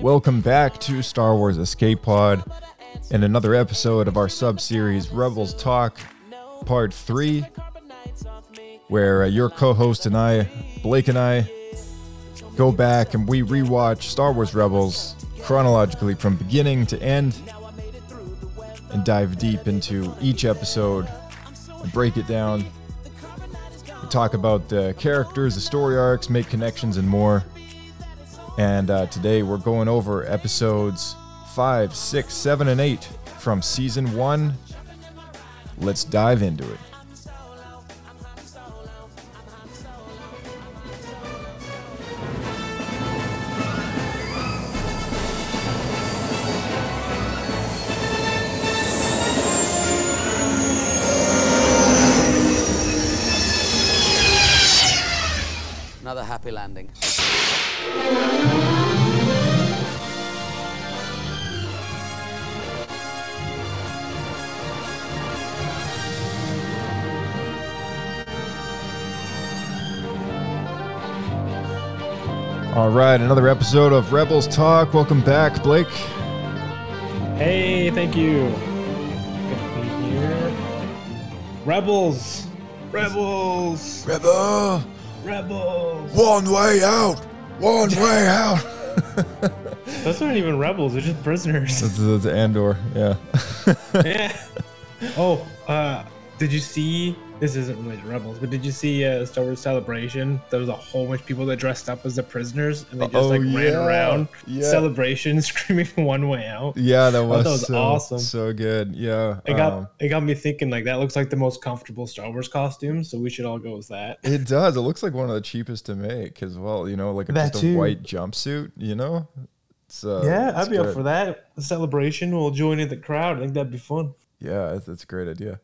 Welcome back to Star Wars Escape Pod and another episode of our sub series Rebels Talk Part 3, where uh, your co host and I, Blake and I, go back and we rewatch Star Wars Rebels chronologically from beginning to end and dive deep into each episode and break it down. We talk about the characters, the story arcs, make connections, and more. And uh, today we're going over episodes 5, 6, 7, and 8 from season 1. Let's dive into it. Right, another episode of Rebels Talk. Welcome back, Blake. Hey, thank you. Good to be here. Rebels! Rebels! Rebel! Rebels! One way out! One way out! Those aren't even rebels, they're just prisoners. That's, that's Andor, yeah. yeah. Oh, uh, did you see? This isn't really rebels, but did you see uh, Star Wars Celebration? There was a whole bunch of people that dressed up as the prisoners, and they just Oh, like yeah. ran around Yeah. celebration, screaming "One Way Out." Yeah, that was, that was so, awesome. so good. Yeah. It got um, it got me thinking like that looks like the most comfortable Star Wars costume, so we should all go with that. It does. It looks like one of the cheapest to make as well. You know, like a, That just a white jumpsuit. You know, it's, uh, yeah, I'd be good. up for that. The celebration. We'll join in the crowd. I think that'd be fun. Yeah, that's, that's a great idea.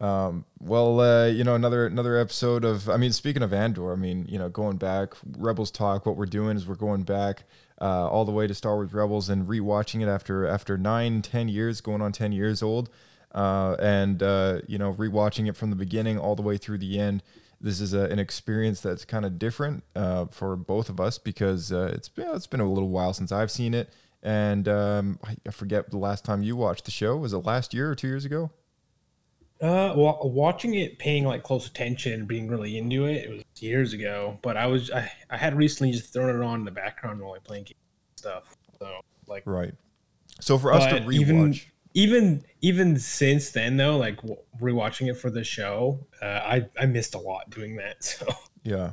Um, well, uh, you know, another another episode of. I mean, speaking of Andor, I mean, you know, going back, Rebels talk. What we're doing is we're going back uh, all the way to Star Wars Rebels and rewatching it after after nine, ten years, going on ten years old, uh, and uh, you know, rewatching it from the beginning all the way through the end. This is a, an experience that's kind of different uh, for both of us because uh, it's been it's been a little while since I've seen it, and um, I, I forget the last time you watched the show. Was it last year or two years ago? Uh, wa- watching it, paying like close attention, being really into it. It was years ago, but I was I, I had recently just thrown it on in the background while I playing stuff. So like, Right. So for us to rewatch, even even even since then though, like rewatching it for the show, uh, I I missed a lot doing that. So yeah,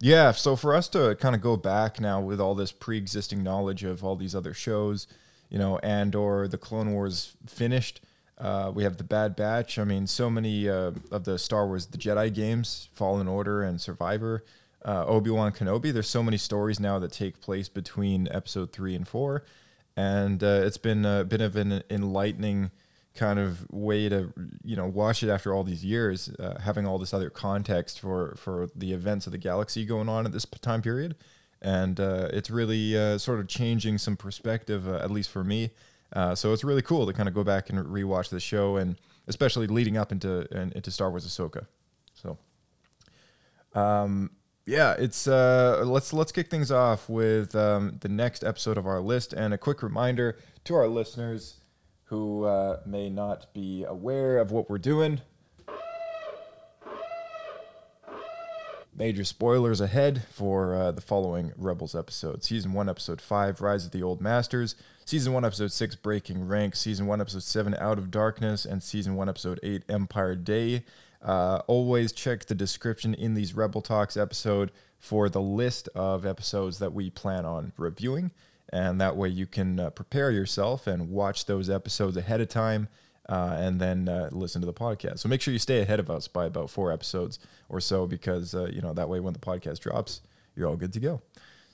yeah. So for us to kind of go back now with all this pre-existing knowledge of all these other shows, you know, Andor the Clone Wars finished. Uh, we have the Bad Batch. I mean, so many uh, of the Star Wars, the Jedi games, Fallen Order and Survivor, uh, Obi Wan Kenobi. There's so many stories now that take place between Episode three and four, and uh, it's been a bit of an enlightening kind of way to you know watch it after all these years, uh, having all this other context for for the events of the galaxy going on at this time period, and uh, it's really sort of changing some perspective, at least for me. Uh, so it's really cool to kind of go back and rewatch the show, and especially leading up into and, into Star Wars Ahsoka. So, um, yeah, it's uh, let's let's kick things off with um, the next episode of our list, and a quick reminder to our listeners who uh, may not be aware of what we're doing. Major spoilers ahead for uh, the following Rebels episode. Season 1, Episode 5, Rise of the Old Masters. Season 1, Episode 6, Breaking Rank. Season 1, Episode 7, Out of Darkness. And Season 1, Episode 8, Empire Day. Uh, always check the description in these Rebel Talks episode for the list of episodes that we plan on reviewing. And that way you can uh, prepare yourself and watch those episodes ahead of time uh, and then uh, listen to the podcast. So make sure you stay ahead of us by about four episodes or so, because uh, you know that way when the podcast drops, you're all good to go.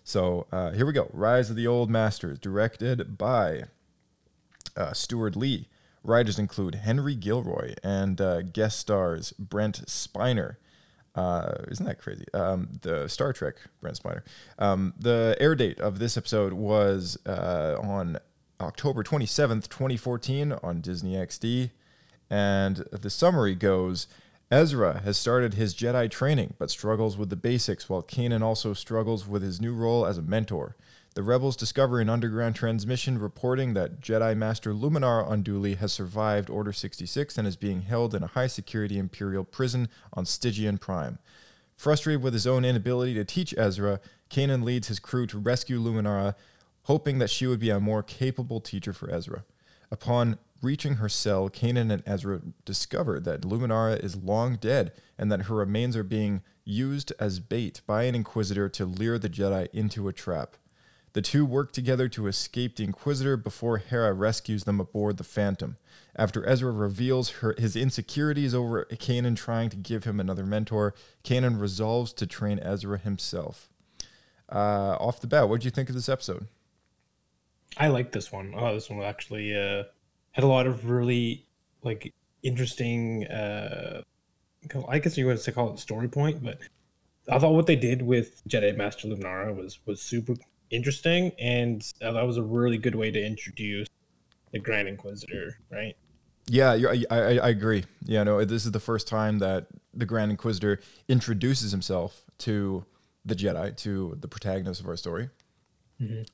So uh, here we go. Rise of the Old Masters, directed by uh, Steward Lee. Writers include Henry Gilroy and uh, guest stars Brent Spiner. Uh, isn't that crazy? Um, the Star Trek Brent Spiner. Um, the air date of this episode was uh, on October 27th, 2014, on Disney XD. And the summary goes Ezra has started his Jedi training, but struggles with the basics, while Kanan also struggles with his new role as a mentor. The rebels discover an underground transmission reporting that Jedi Master Luminara Unduli has survived Order 66 and is being held in a high security Imperial prison on Stygeon Prime. Frustrated with his own inability to teach Ezra, Kanan leads his crew to rescue Luminara, hoping that she would be a more capable teacher for Ezra. Upon reaching her cell, Kanan and Ezra discover that Luminara is long dead and that her remains are being used as bait by an Inquisitor to lure the Jedi into a trap. The two work together to escape the Inquisitor before Hera rescues them aboard the Phantom. After Ezra reveals her, his insecurities over Kanan trying to give him another mentor, Kanan resolves to train Ezra himself. Uh, off the bat, what did you think of this episode? I like this one. Oh, this one actually uh, had a lot of really like interesting. Uh, I guess you would say call it story point, but I thought what they did with Jedi Master Luminara was was super interesting, and that was a really good way to introduce the Grand Inquisitor, right? Yeah, I, I, I agree. Yeah, no, this is the first time that the Grand Inquisitor introduces himself to the Jedi, to the protagonist of our story.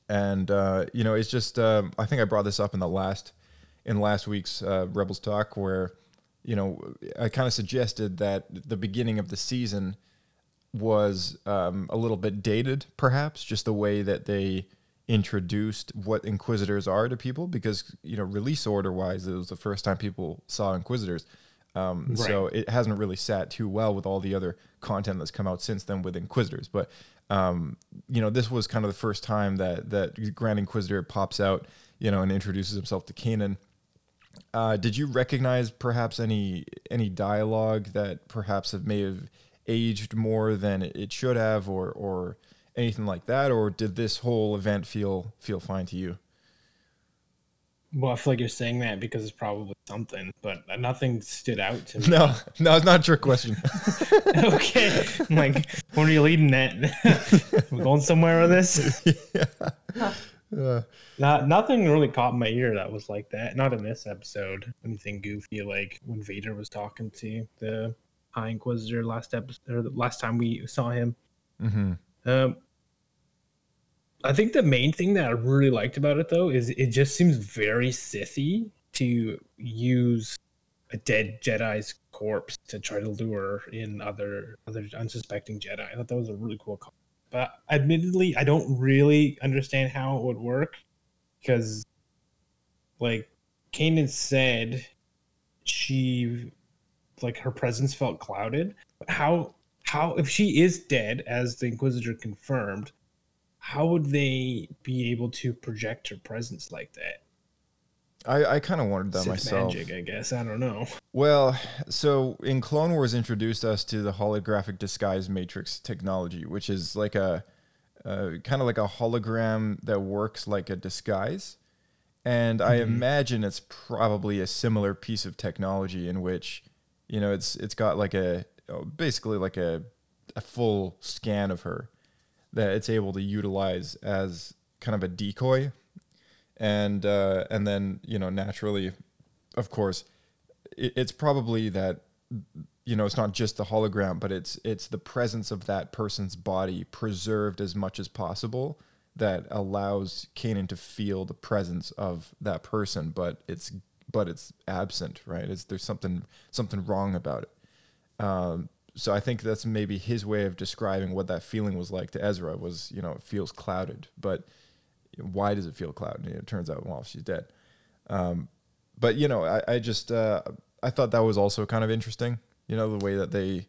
And uh, you know, it's just um, I think I brought this up in the last in last week's uh, Rebels talk where you know I kind of suggested that the beginning of the season was um, a little bit dated, perhaps, just the way that they introduced what Inquisitors are to people, because you know, release order wise, it was the first time people saw Inquisitors. Um, So it hasn't really sat too well with all the other content that's come out since then with Inquisitors. But um, you know, this was kind of the first time that that Grand Inquisitor pops out, you know, and introduces himself to Kanan. Uh, did you recognize perhaps any any dialogue that perhaps have may have aged more than it should have, or or anything like that, or did this whole event feel feel fine to you? Well, I feel like you're saying that because it's probably something, but nothing stood out to me. No, no, it's not a trick question. okay, I'm like, when are you leading that? We're going somewhere with this. Yeah. Not nothing really caught my ear that was like that. Not in this episode. Anything goofy like when Vader was talking to the High Inquisitor last episode or the last time we saw him. Um, I think the main thing that I really liked about it though is it just seems very Sithy to use a dead Jedi's corpse to try to lure in other other unsuspecting Jedi. I thought that was a really cool. Concept. But admittedly, I don't really understand how it would work because, like, Kanan said, she like her presence felt clouded. But how how if she is dead, as the Inquisitor confirmed, how would they be able to project her presence like that? I, I kind of wondered that Sith myself. magic, I guess. I don't know. Well, so in Clone Wars introduced us to the holographic disguise matrix technology, which is like a uh, kind of like a hologram that works like a disguise. And I imagine it's probably a similar piece of technology in which, you know, it's it's got like a basically like a a full scan of her that it's able to utilize as kind of a decoy and uh, and then you know naturally, of course, it, it's probably that you know it's not just the hologram, but it's it's the presence of that person's body preserved as much as possible that allows Kanan to feel the presence of that person, but it's but it's absent, right? It's there's something something wrong about it. Um, so I think that's maybe his way of describing what that feeling was like to Ezra was, you know, it feels clouded, but why does it feel clouded? And it turns out, well, she's dead. Um, but you know, I, I just uh, I thought that was also kind of interesting. You know, the way that they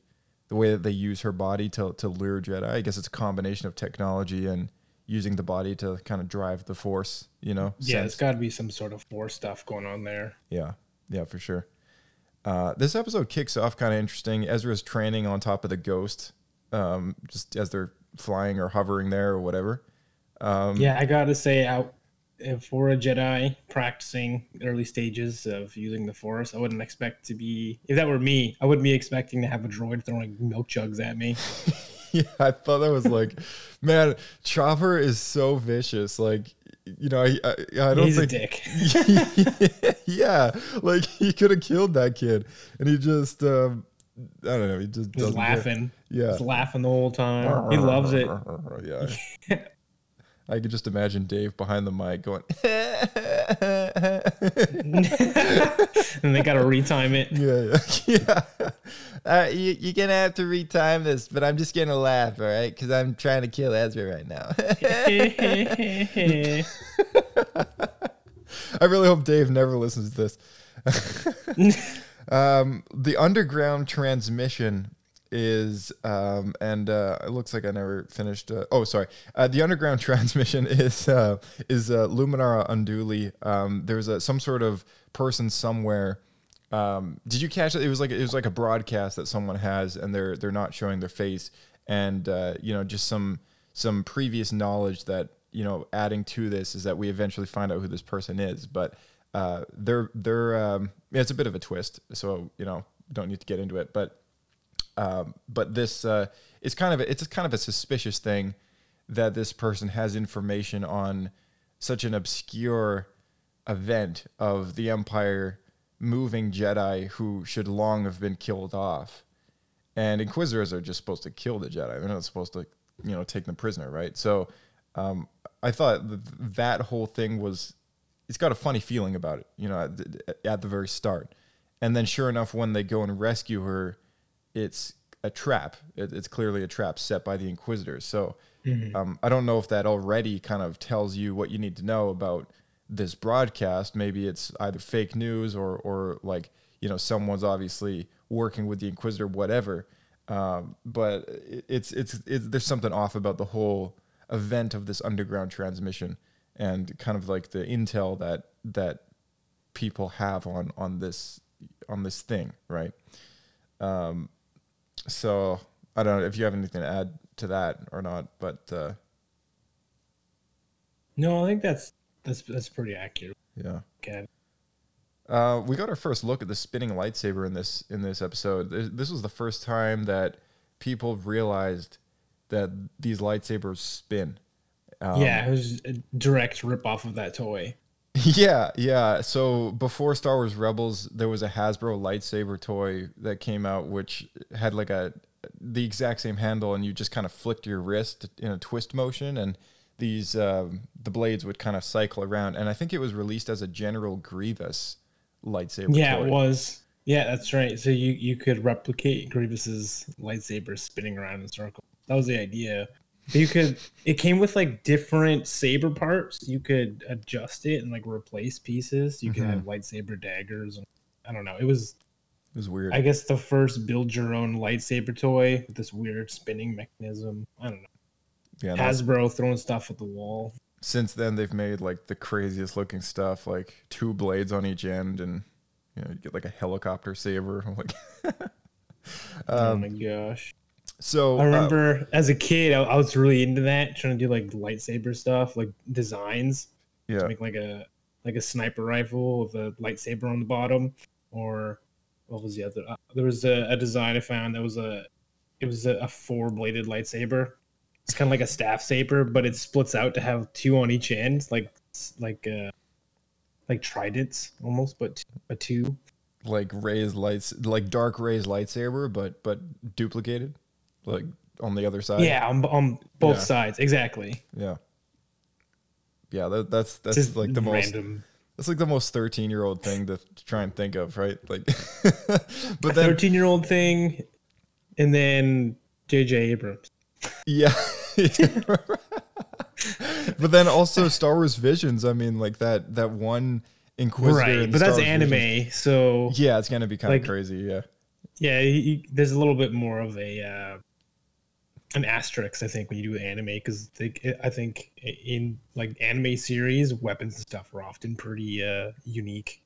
the way that they use her body to to lure Jedi. I guess it's a combination of technology and using the body to kind of drive the force. You know, Yeah, sense. it's got to be some sort of force stuff going on there. Yeah. yeah, for sure. Uh, this episode kicks off kind of interesting. Ezra's training on top of the ghost, um, just as they're flying or hovering there or whatever. Um, yeah, I gotta say, out for a Jedi practicing early stages of using the Force, I wouldn't expect to be. If that were me, I wouldn't be expecting to have a droid throwing milk jugs at me. yeah, I thought that was like, man, Chopper is so vicious. Like, you know, I, I, I don't He's think. a dick. yeah, like he could have killed that kid, and he just, um, I don't know, he just He's care. laughing. Yeah. He's laughing the whole time. He loves it. Yeah. I could just imagine Dave behind the mic going, and they gotta retime it. yeah, yeah. yeah. Uh, you, you're gonna have to retime this, but I'm just gonna laugh, all right? Because I'm trying to kill Ezra right now. I really hope Dave never listens to this. um, the underground transmission is, um, and uh, it looks like I never finished. Uh, oh, sorry. Uh, the underground transmission is uh, is uh, Luminara Unduli. Um, there's a, some sort of person somewhere. Um, did you catch it? It was like it was like a broadcast that someone has, and they're they're not showing their face, and uh, you know just some some previous knowledge that you know adding to this is that we eventually find out who this person is, but uh, they're they're um, it's a bit of a twist, so you know don't need to get into it, but um, but this uh, it's kind of a, it's kind of a suspicious thing that this person has information on such an obscure event of the Empire moving Jedi who should long have been killed off. And Inquisitors are just supposed to kill the Jedi. They're not supposed to, you know, take them prisoner, right? So um, I thought that, that whole thing was, it's got a funny feeling about it, you know, at, at the very start. And then sure enough, when they go and rescue her, it's a trap. It, it's clearly a trap set by the Inquisitors. So um, I don't know if that already kind of tells you what you need to know about this broadcast. Maybe it's either fake news or, or like, you know, someone's obviously working with the Inquisitor, whatever. Um, but it's, it's, it's, there's something off about the whole event of this underground transmission and kind of like the intel that, that people have on, on this, on this thing. Right. Um, so I don't know if you have anything to add to that or not, but uh, No, I think that's that's that's pretty accurate. yeah. Okay. Uh, we got our first look at the spinning lightsaber in this in this episode. This this was the first time that people realized that these lightsabers spin. Um, yeah, it was a direct rip off of that toy. Yeah, yeah. So before Star Wars Rebels, there was a Hasbro lightsaber toy that came out, which had like a the exact same handle, and you just kind of flicked your wrist in a twist motion, and these um, the blades would kind of cycle around. And I think it was released as a General Grievous lightsaber. Yeah, toy. it was. Yeah, that's right. So you you could replicate Grievous's lightsaber spinning around in a circle. That was the idea. But you could. It came with like different saber parts. You could adjust it and like replace pieces. You could Mhm. have lightsaber daggers. And, I don't know. It was, It was weird. I guess, the first build your own lightsaber toy with this weird spinning mechanism. I don't know. Yeah, Hasbro throwing stuff at the wall. since then they've made like the craziest looking stuff, like two blades on each end, and you know you get like a helicopter saber. Like, oh um, my gosh. so I uh, remember as a kid, I, I was really into that, trying to do like lightsaber stuff, like designs. yeah, to make like a like a sniper rifle with a lightsaber on the bottom, or what was the other? Uh, there was a, a design I found that was a it was a, a four bladed lightsaber. It's kind of like a staff saber, but it splits out to have two on each end, like like uh like tridents almost, but a two. like Rey's lights, like Dark Rey's lightsaber, but but duplicated, like on the other side. yeah, on, on both Yeah. sides, exactly. yeah, yeah. That, that's that's Just like the most that's like the most thirteen year old thing to try and think of, right? Like, but then Thirteen year old thing, and then J.J. Abrams. Yeah. but then also Star Wars Visions. I mean, like that that one Inquisitor. in right, but that's Wars anime, Visions- so Yeah, it's gonna be kind Like- of crazy. Yeah. yeah, you- there's a little bit more of a uh, an asterisk, I think, when you do anime, because I think in like anime series, weapons and stuff are often pretty uh, unique.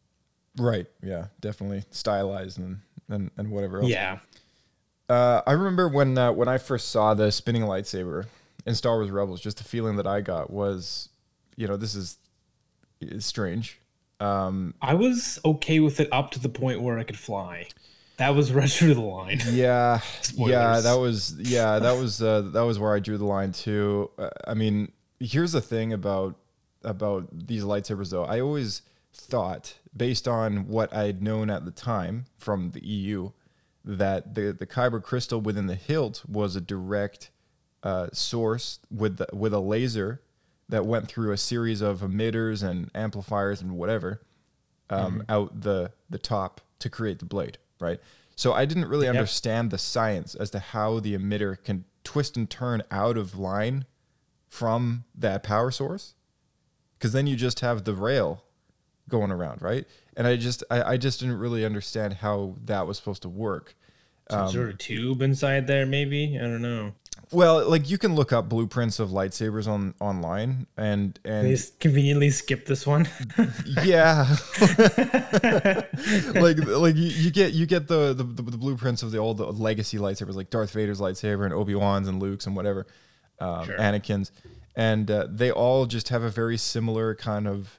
Right. Yeah. Definitely stylized and and, and whatever else. Yeah. Uh, I remember when uh, when I first saw the spinning lightsaber in Star Wars Rebels, just the feeling that I got was, you know, this is, is strange. Um, I was okay with it up to the point where I could fly. That was right through the line. Yeah, yeah, that was yeah, that was uh, that was where I drew the line too. Uh, I mean, here's the thing about about these lightsabers though. I always thought, based on what I had known at the time from the EU, that the the kyber crystal within the hilt was a direct uh, source with the, with a laser that went through a series of emitters and amplifiers and whatever um, out the the top to create the blade, right? So I didn't really understand the science as to how the emitter can twist and turn out of line from that power source, because then you just have the rail going around, right? And I just I, I just didn't really understand how that was supposed to work. Some Um, sort of tube inside there, maybe. I don't know. Well, like you can look up blueprints of lightsabers on online, and and They conveniently skip this one. Yeah. like like you, you get you get the, the the blueprints of the old legacy lightsabers like Darth Vader's lightsaber and Obi Wan's and Luke's and whatever, um, Sure. Anakin's, and uh, they all just have a very similar kind of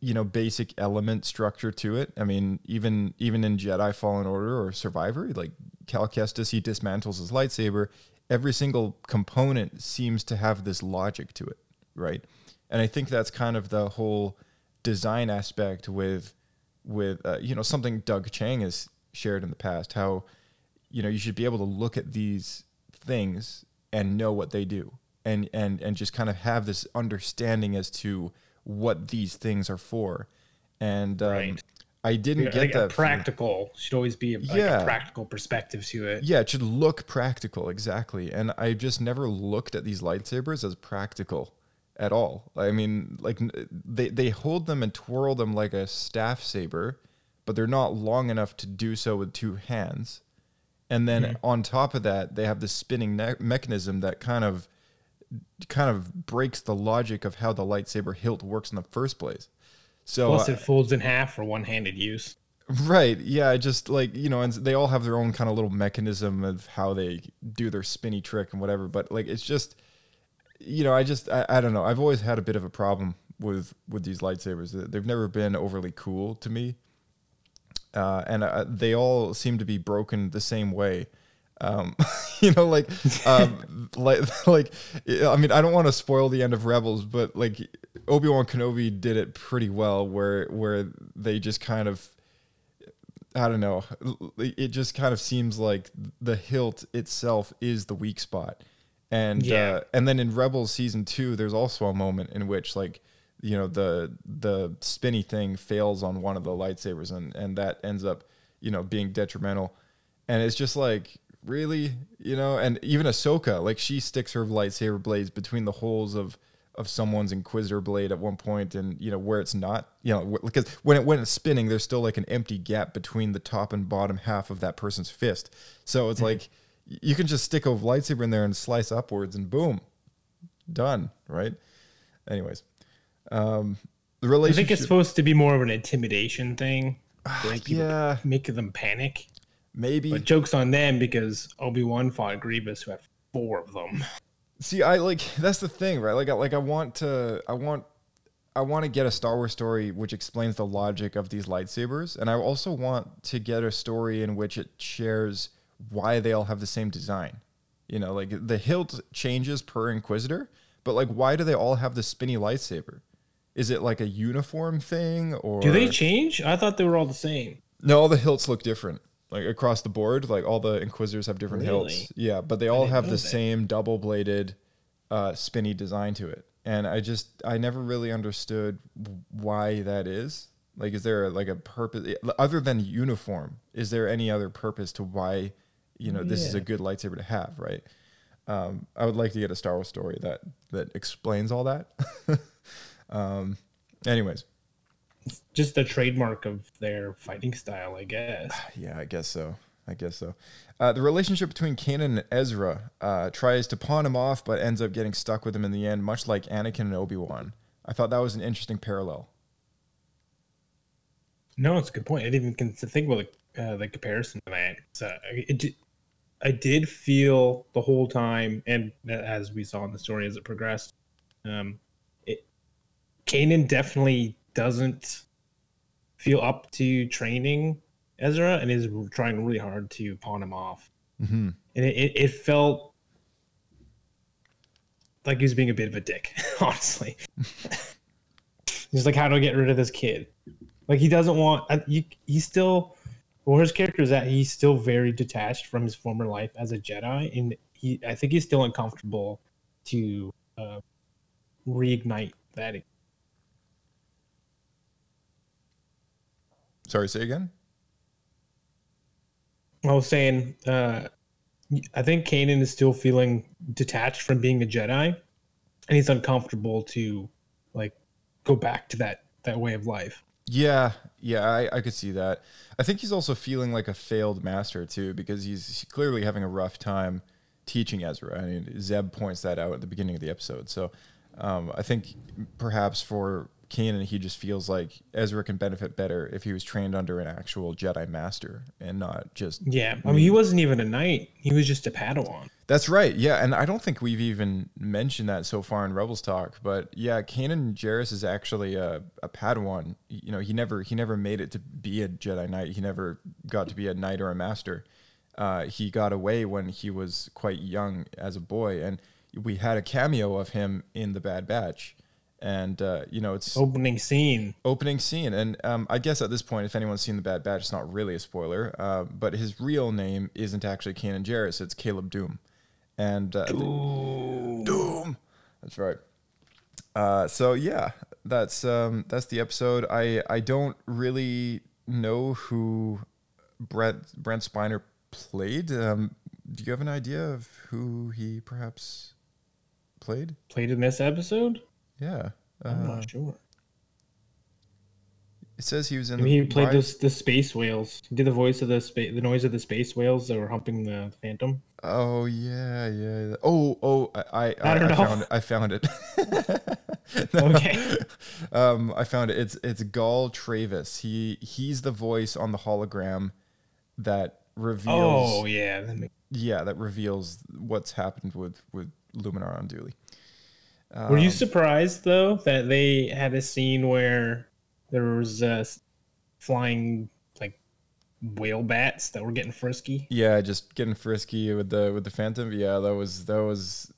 you know basic element structure to it. I mean, even even in Jedi Fallen Order or Survivor, like Cal Kestis, he dismantles his lightsaber. Every single component seems to have this logic to it, right? And I think that's kind of the whole design aspect with with uh, you know something Doug Chiang has shared in the past. How you know you should be able to look at these things and know what they do and and and just kind of have this understanding as to what these things are for and um, Right. I didn't Like get a that practical. Should always be a, like Yeah. a practical perspective to it. yeah it should look practical exactly. And i just never looked at these lightsabers as practical at all. I mean like they, they hold them and twirl them like a staff saber but they're not long enough to do so with two hands. And then mm-hmm. on top of that they have this spinning ne- mechanism that kind of kind of breaks the logic of how the lightsaber hilt works in the first place so Plus, uh, it folds in half for one-handed use. Right. Yeah. I Just like, you know, and they all have their own kind of little mechanism of how they do their spinny trick and whatever. But like, it's just, you know, I just, I, I don't know. I've always had a bit of a problem with, with these lightsabers. They- They've never been overly cool to me. Uh, and uh, they all seem to be broken the same way. Um, you know, like, um, like, like, I mean, I don't want to spoil the end of Rebels, but like Obi Wan Kenobi did it pretty well, where where they just kind of, I don't know, it just kind of seems like the hilt itself is the weak spot, and Yeah. uh, and then in Rebels season two, there's also a moment in which like you know the the spinny thing fails on one of the lightsabers and and that ends up you know being detrimental and it's just like really you know and even Ahsoka like she sticks her lightsaber blades between the holes of of someone's inquisitor blade at one point and you know where it's not you know because when it when it's spinning there's still like an empty gap between the top and bottom half of that person's fist so it's like you can just stick a lightsaber in there and slice upwards and boom done right anyways um the relationship. I think it's supposed to be more of an intimidation thing. people- yeah make them panic. Maybe But jokes on them because Obi Wan fought Grievous, who had four of them. See, I like that's the thing, right? Like, I, like I want to, I want, I want to get a Star Wars story which explains the logic of these lightsabers, and I also want to get a story in which it shares why they all have the same design. You know, like the hilt changes per Inquisitor, but like, why do they all have the spinny lightsaber? Is it like a uniform thing, or Do they change? I thought they were all the same. no, all the hilts look different. Like across the board, like all the Inquisitors have different hilts. Yeah, but they all have the that. same double bladed, uh, spinny design to it. And I just, I never really understood why that is. Like, is there like a purpose other than uniform? Is there any other purpose to why, you know, this is a good lightsaber to have? Right. Um, I would like to get a Star Wars story that that explains all that. um, anyways, Just the trademark of their fighting style, I guess. Yeah, I guess so. I guess so. Uh, the relationship between Kanan and Ezra uh, tries to pawn him off, but ends up getting stuck with him in the end, much like Anakin and Obi Wan. I thought that was an interesting parallel. No, it's a good point. I didn't even think about the, uh, the comparison to that. So it, I did feel the whole time, and as we saw in the story as it progressed, um, it Kanan definitely doesn't feel up to training Ezra and is trying really hard to pawn him off. Mm-hmm. And it, it, it felt like he was being a bit of a dick, honestly. He's like, how do I get rid of this kid? Like he doesn't want. uh, You, he's still where his character is at. He's still very detached from his former life as a Jedi, and he. I think he's still uncomfortable to uh, reignite that. Sorry, say again. I was saying, uh, I think Kanan is still feeling detached from being a Jedi, and he's uncomfortable to like go back to that that way of life. Yeah, yeah, I, I could see that. I think he's also feeling like a failed master too, because he's clearly having a rough time teaching Ezra. I mean, Zeb points that out at the beginning of the episode. So um, I think perhaps for Kanan, he just feels like Ezra can benefit better if he was trained under an actual Jedi master and not just. Yeah, I mean, he wasn't even a knight; he was just a Padawan. That's right. Yeah, and I don't think we've even mentioned that so far in Rebels talk. But yeah, Kanan Jarrus is actually a, a Padawan. You know, he never he never made it to be a Jedi Knight. He never got to be a knight or a master. Uh, he got away when he was quite young as a boy, and we had a cameo of him in the Bad Batch. And uh, you know, it's Opening scene. opening scene. And um, I guess at this point, if anyone's seen the Bad Batch, it's not really a spoiler. Uh, but his real name isn't actually Kanan Jarrus; it's Caleb Dume. And uh, Dume. Dume. That's right. Uh, so yeah, that's um, that's the episode. I I don't really know who Brent Brent Spiner played. Um, do you have an idea of who he perhaps played? Played in this episode? Yeah. I'm Uh, not sure. it says he was in. Maybe he the played Rise- those the space whales. He did the voice of the space, the noise of the space whales that were humping the Phantom. Oh yeah, yeah. yeah. Oh, oh, I, I, I don't know. found it. I found it. no. Okay. um, I found it. It's it's Gall Trayvis. He he's the voice on the hologram that reveals. Oh yeah, that makes yeah, that reveals what's happened with with Luminara Unduli. Were Um, you surprised though that they had a scene where there was uh, flying like whale bats that were getting frisky? Yeah, just getting frisky with the with the Phantom. Yeah, that was that was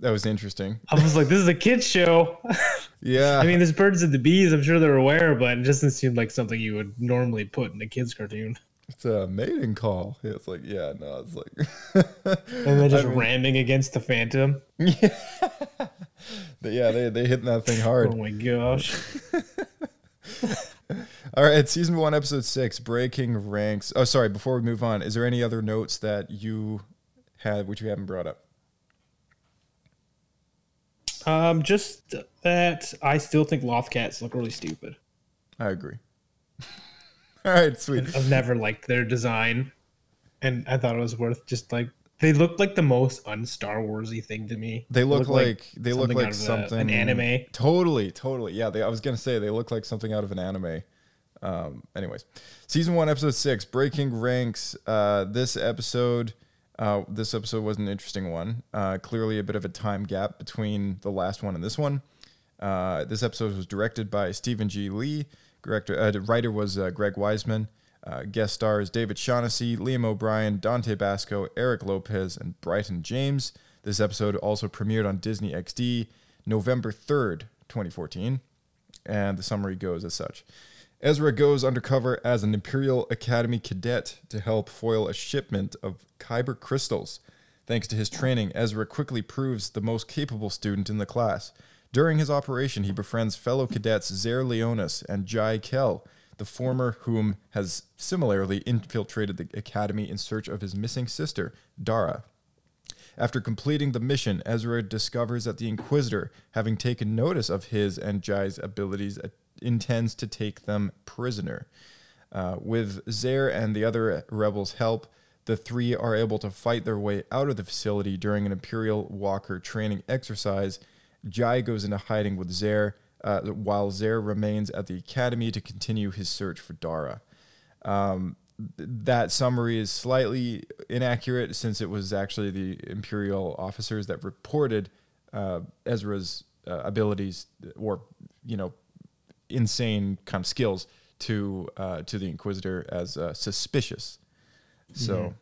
that was interesting. I was like, "This is a kids show." Yeah, I mean, there's birds and the bees. I'm sure they're aware, but it doesn't seem like something you would normally put in a kids cartoon. it's a mating call. Yeah, it's like yeah, no, it's like. And then just I mean- ramming against the Phantom. But yeah, they they hitting that thing hard. Oh my gosh! All right, season one, episode six, breaking ranks. Oh, sorry. Before we move on, is there any other notes that you had which you haven't brought up? Um, just that I still think Lothcats look really stupid. I agree. All right, sweet. I've never liked their design, and I thought it was worth just like they look like the most un-Star Warsy thing to me. They look like they look something like out of a- something an anime. Totally, totally. Yeah, they, I was gonna say they look like something out of an anime. Um, anyways, season one, episode six, breaking ranks. Uh, this episode, uh, this episode was an interesting one. Uh, clearly, a bit of a time gap between the last one and this one. Uh, this episode was directed by Stephen G. Lee. Director, uh, the writer was uh, Greg Weisman. Uh, guest stars David Shaughnessy, Liam O'Brien, Dante Basco, Eric Lopez, and Brighton James. This episode also premiered on Disney XD November 3rd, 2014. And the summary goes as such Ezra goes undercover as an Imperial Academy cadet to help foil a shipment of Kyber crystals. Thanks to his training, Ezra quickly proves the most capable student in the class. During his operation, he befriends fellow cadets Zare Leonis and Jai Kell, the former whom has similarly infiltrated the academy in search of his missing sister, Dhara. After completing the mission, Ezra discovers that the Inquisitor, having taken notice of his and Jai's abilities, uh, intends to take them prisoner. Uh, with Zare and the other rebels' help, the three are able to fight their way out of the facility during an Imperial Walker training exercise. Jai goes into hiding with Zare, uh, while Zare remains at the academy to continue his search for Dhara. Um, th- that summary is slightly inaccurate since it was actually the Imperial officers that reported uh, Ezra's uh, abilities or, you know, insane kind of skills to uh, to the Inquisitor as uh, suspicious. So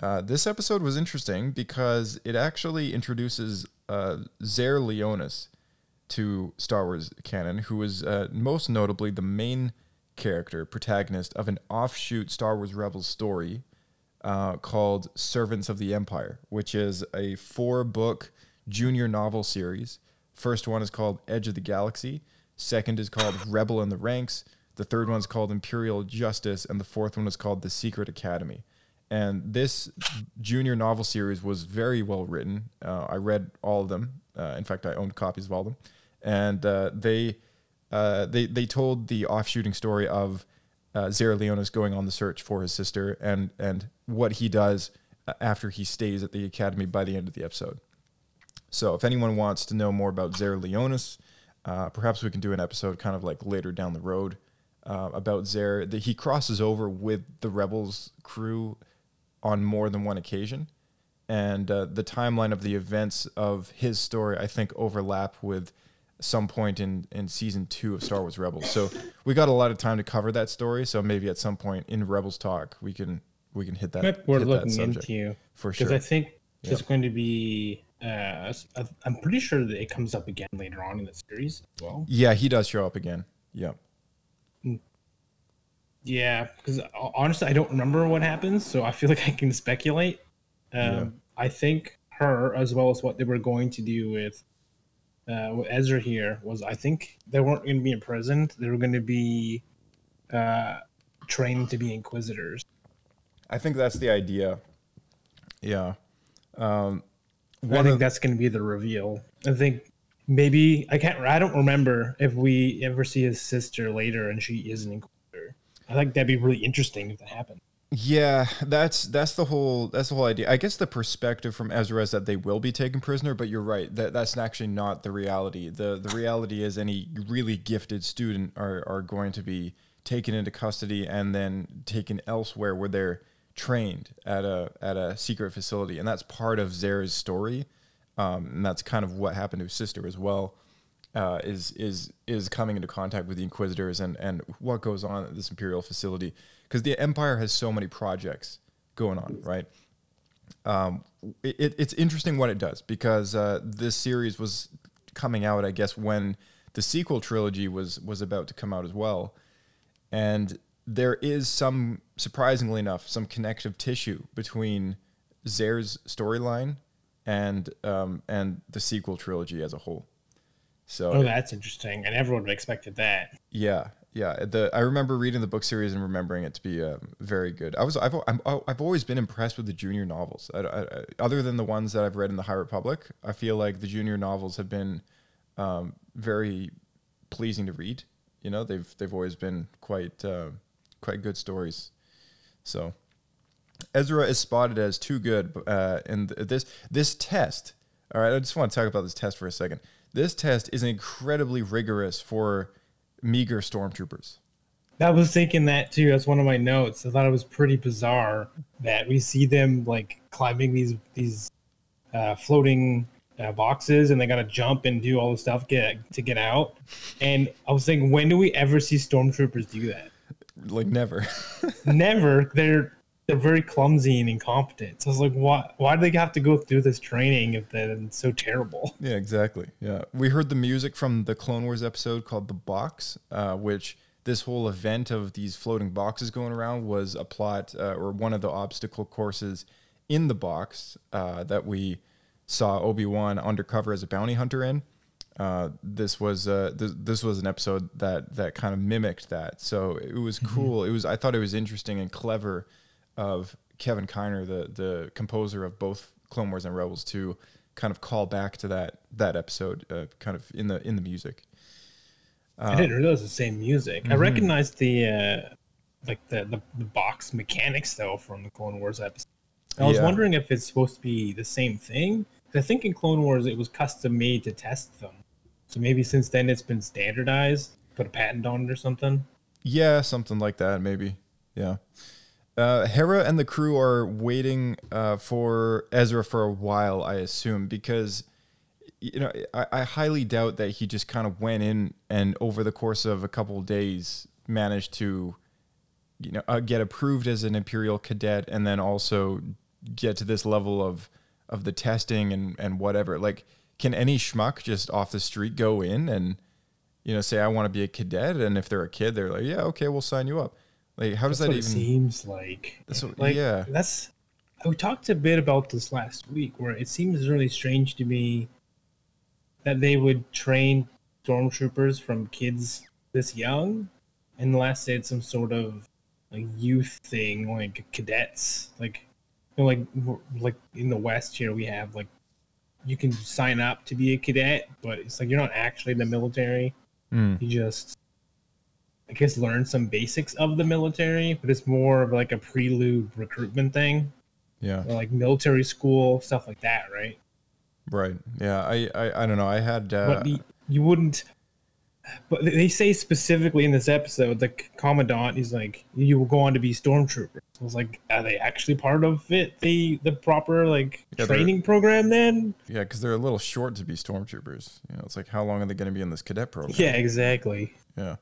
uh, this episode was interesting because it actually introduces uh, Zare Leonis to Star Wars canon, who is uh, most notably the main character, protagonist of an offshoot Star Wars Rebels story uh, called Servants of the Empire, which is a four book junior novel series. First one is called Edge of the Galaxy, second is called Rebel in the Ranks, the third one is called Imperial Justice, and the fourth one is called The Secret Academy. And this junior novel series was very well written. Uh, I read all of them. Uh, in fact, I owned copies of all of them. And uh, they, uh, they, they told the offshooting story of uh, Zara Leonis going on the search for his sister and, and what he does uh, after he stays at the academy by the end of the episode. So if anyone wants to know more about Zara Leonis, uh, perhaps we can do an episode kind of like later down the road uh, about Zare. That he crosses over with the Rebels crew on more than one occasion, and uh, the timeline of the events of his story I think overlap with some point in in season two of Star Wars Rebels. So we got a lot of time to cover that story. So maybe at some point in Rebels talk we can we can hit that. Might be worth hit that looking subject. into for sure. because. I think there's going to be. Uh, s- I- I'm pretty sure that it comes up again later on in the series as well. yeah, he does show up again. Yeah. Yeah, because honestly, I don't remember what happens, so I feel like I can speculate. Um, Yeah. I think her, as well as what they were going to do with uh, with Ezra here, was I think they weren't going to be imprisoned; they were going to be uh, trained to be inquisitors. I think that's the idea. Yeah. Um, I think that's going to be the reveal. I think maybe I can't. I don't remember if we ever see his sister later and she is an inquisitor. I think that'd be really interesting if that happened. Yeah, that's that's the whole that's the whole idea. I guess the perspective from Ezra is that they will be taken prisoner, but you're right. That that's actually not the reality. The the reality is any really gifted student are are going to be taken into custody and then taken elsewhere where they're trained at a at a secret facility, and that's part of Zara's story. Um, and that's kind of what happened to his sister as well. uh, is is is coming into contact with the Inquisitors and and what goes on at this Imperial facility because the Empire has so many projects going on, right? Um, it, it's interesting what it does because uh, this series was coming out, I guess, when the sequel trilogy was was about to come out as well, and there is some surprisingly enough some connective tissue between Zare's storyline and um, and the sequel trilogy as a whole. So Oh, that's interesting. And everyone expected that. yeah, yeah. The I remember reading the book series and remembering it to be um, very good. I was I've I'm, I've always been impressed with the junior novels. I, I, I- other than the ones that I've read in the High Republic, I feel like the junior novels have been um, very pleasing to read. You know, they've they've always been quite uh, quite good stories. So Ezra is spotted as too good, uh, and th- this this test. All right, I just want to talk about this test for a second. This test is incredibly rigorous for meager stormtroopers. I was thinking that too. That's one of my notes. I thought it was pretty bizarre that we see them like climbing these these uh, floating uh, boxes, and they got to jump and do all the stuff get to get out. And I was thinking, when do we ever see stormtroopers do that? Like never. Never. They're they're very clumsy and incompetent. So I was like, why why do they have to go through this training if they're so terrible? yeah, exactly. Yeah, we heard the music from the Clone Wars episode called "The Box," uh, which this whole event of these floating boxes going around was a plot uh, or one of the obstacle courses in the box uh, that we saw Obi Wan undercover as a bounty hunter in. Uh, this was uh, th- this was an episode that that kind of mimicked that. So it was cool. It was I thought it was interesting and clever of Kevin Kiner, the the composer of both Clone Wars and Rebels, to kind of call back to that that episode, uh, kind of in the in the music. I didn't realize the same music. I recognized the uh, like the, the the box mechanics though from the Clone Wars episode. I was Yeah. wondering if it's supposed to be the same thing. I think in Clone Wars it was custom made to test them. So maybe since then it's been standardized, put a patent on it or something. Yeah, something like that, maybe. Yeah. Uh, Hera and the crew are waiting uh, for Ezra for a while, I assume, because you know I, I highly doubt that he just kind of went in and over the course of a couple of days managed to you know uh, get approved as an Imperial cadet and then also get to this level of of the testing and and whatever. Like, can any schmuck just off the street go in and you know say I want to be a cadet, and if they're a kid, they're like, yeah, okay, we'll sign you up. Like, how does That's that even? it seems like. That's what- like yeah. That's. We talked a bit about this last week, where it seems really strange to me that they would train stormtroopers from kids this young, unless it's some sort of like youth thing, like cadets, like you know, like like in the West here we have like you can sign up to be a cadet, but it's like you're not actually in the military. Mm. You just I guess learn some basics of the military, but it's more of like a prelude recruitment thing, Yeah. or like military school stuff like that, right? Right. Yeah. I, I, I don't know. I had, uh, but the, you wouldn't. But they say specifically in this episode, the commandant, he's like, "You will go on to be stormtroopers." I was like, "Are they actually part of it? The the proper like Yeah, training program then?" yeah, because they're a little short to be stormtroopers. You know, it's like, how long are they going to be in this cadet program? Yeah, exactly. Yeah.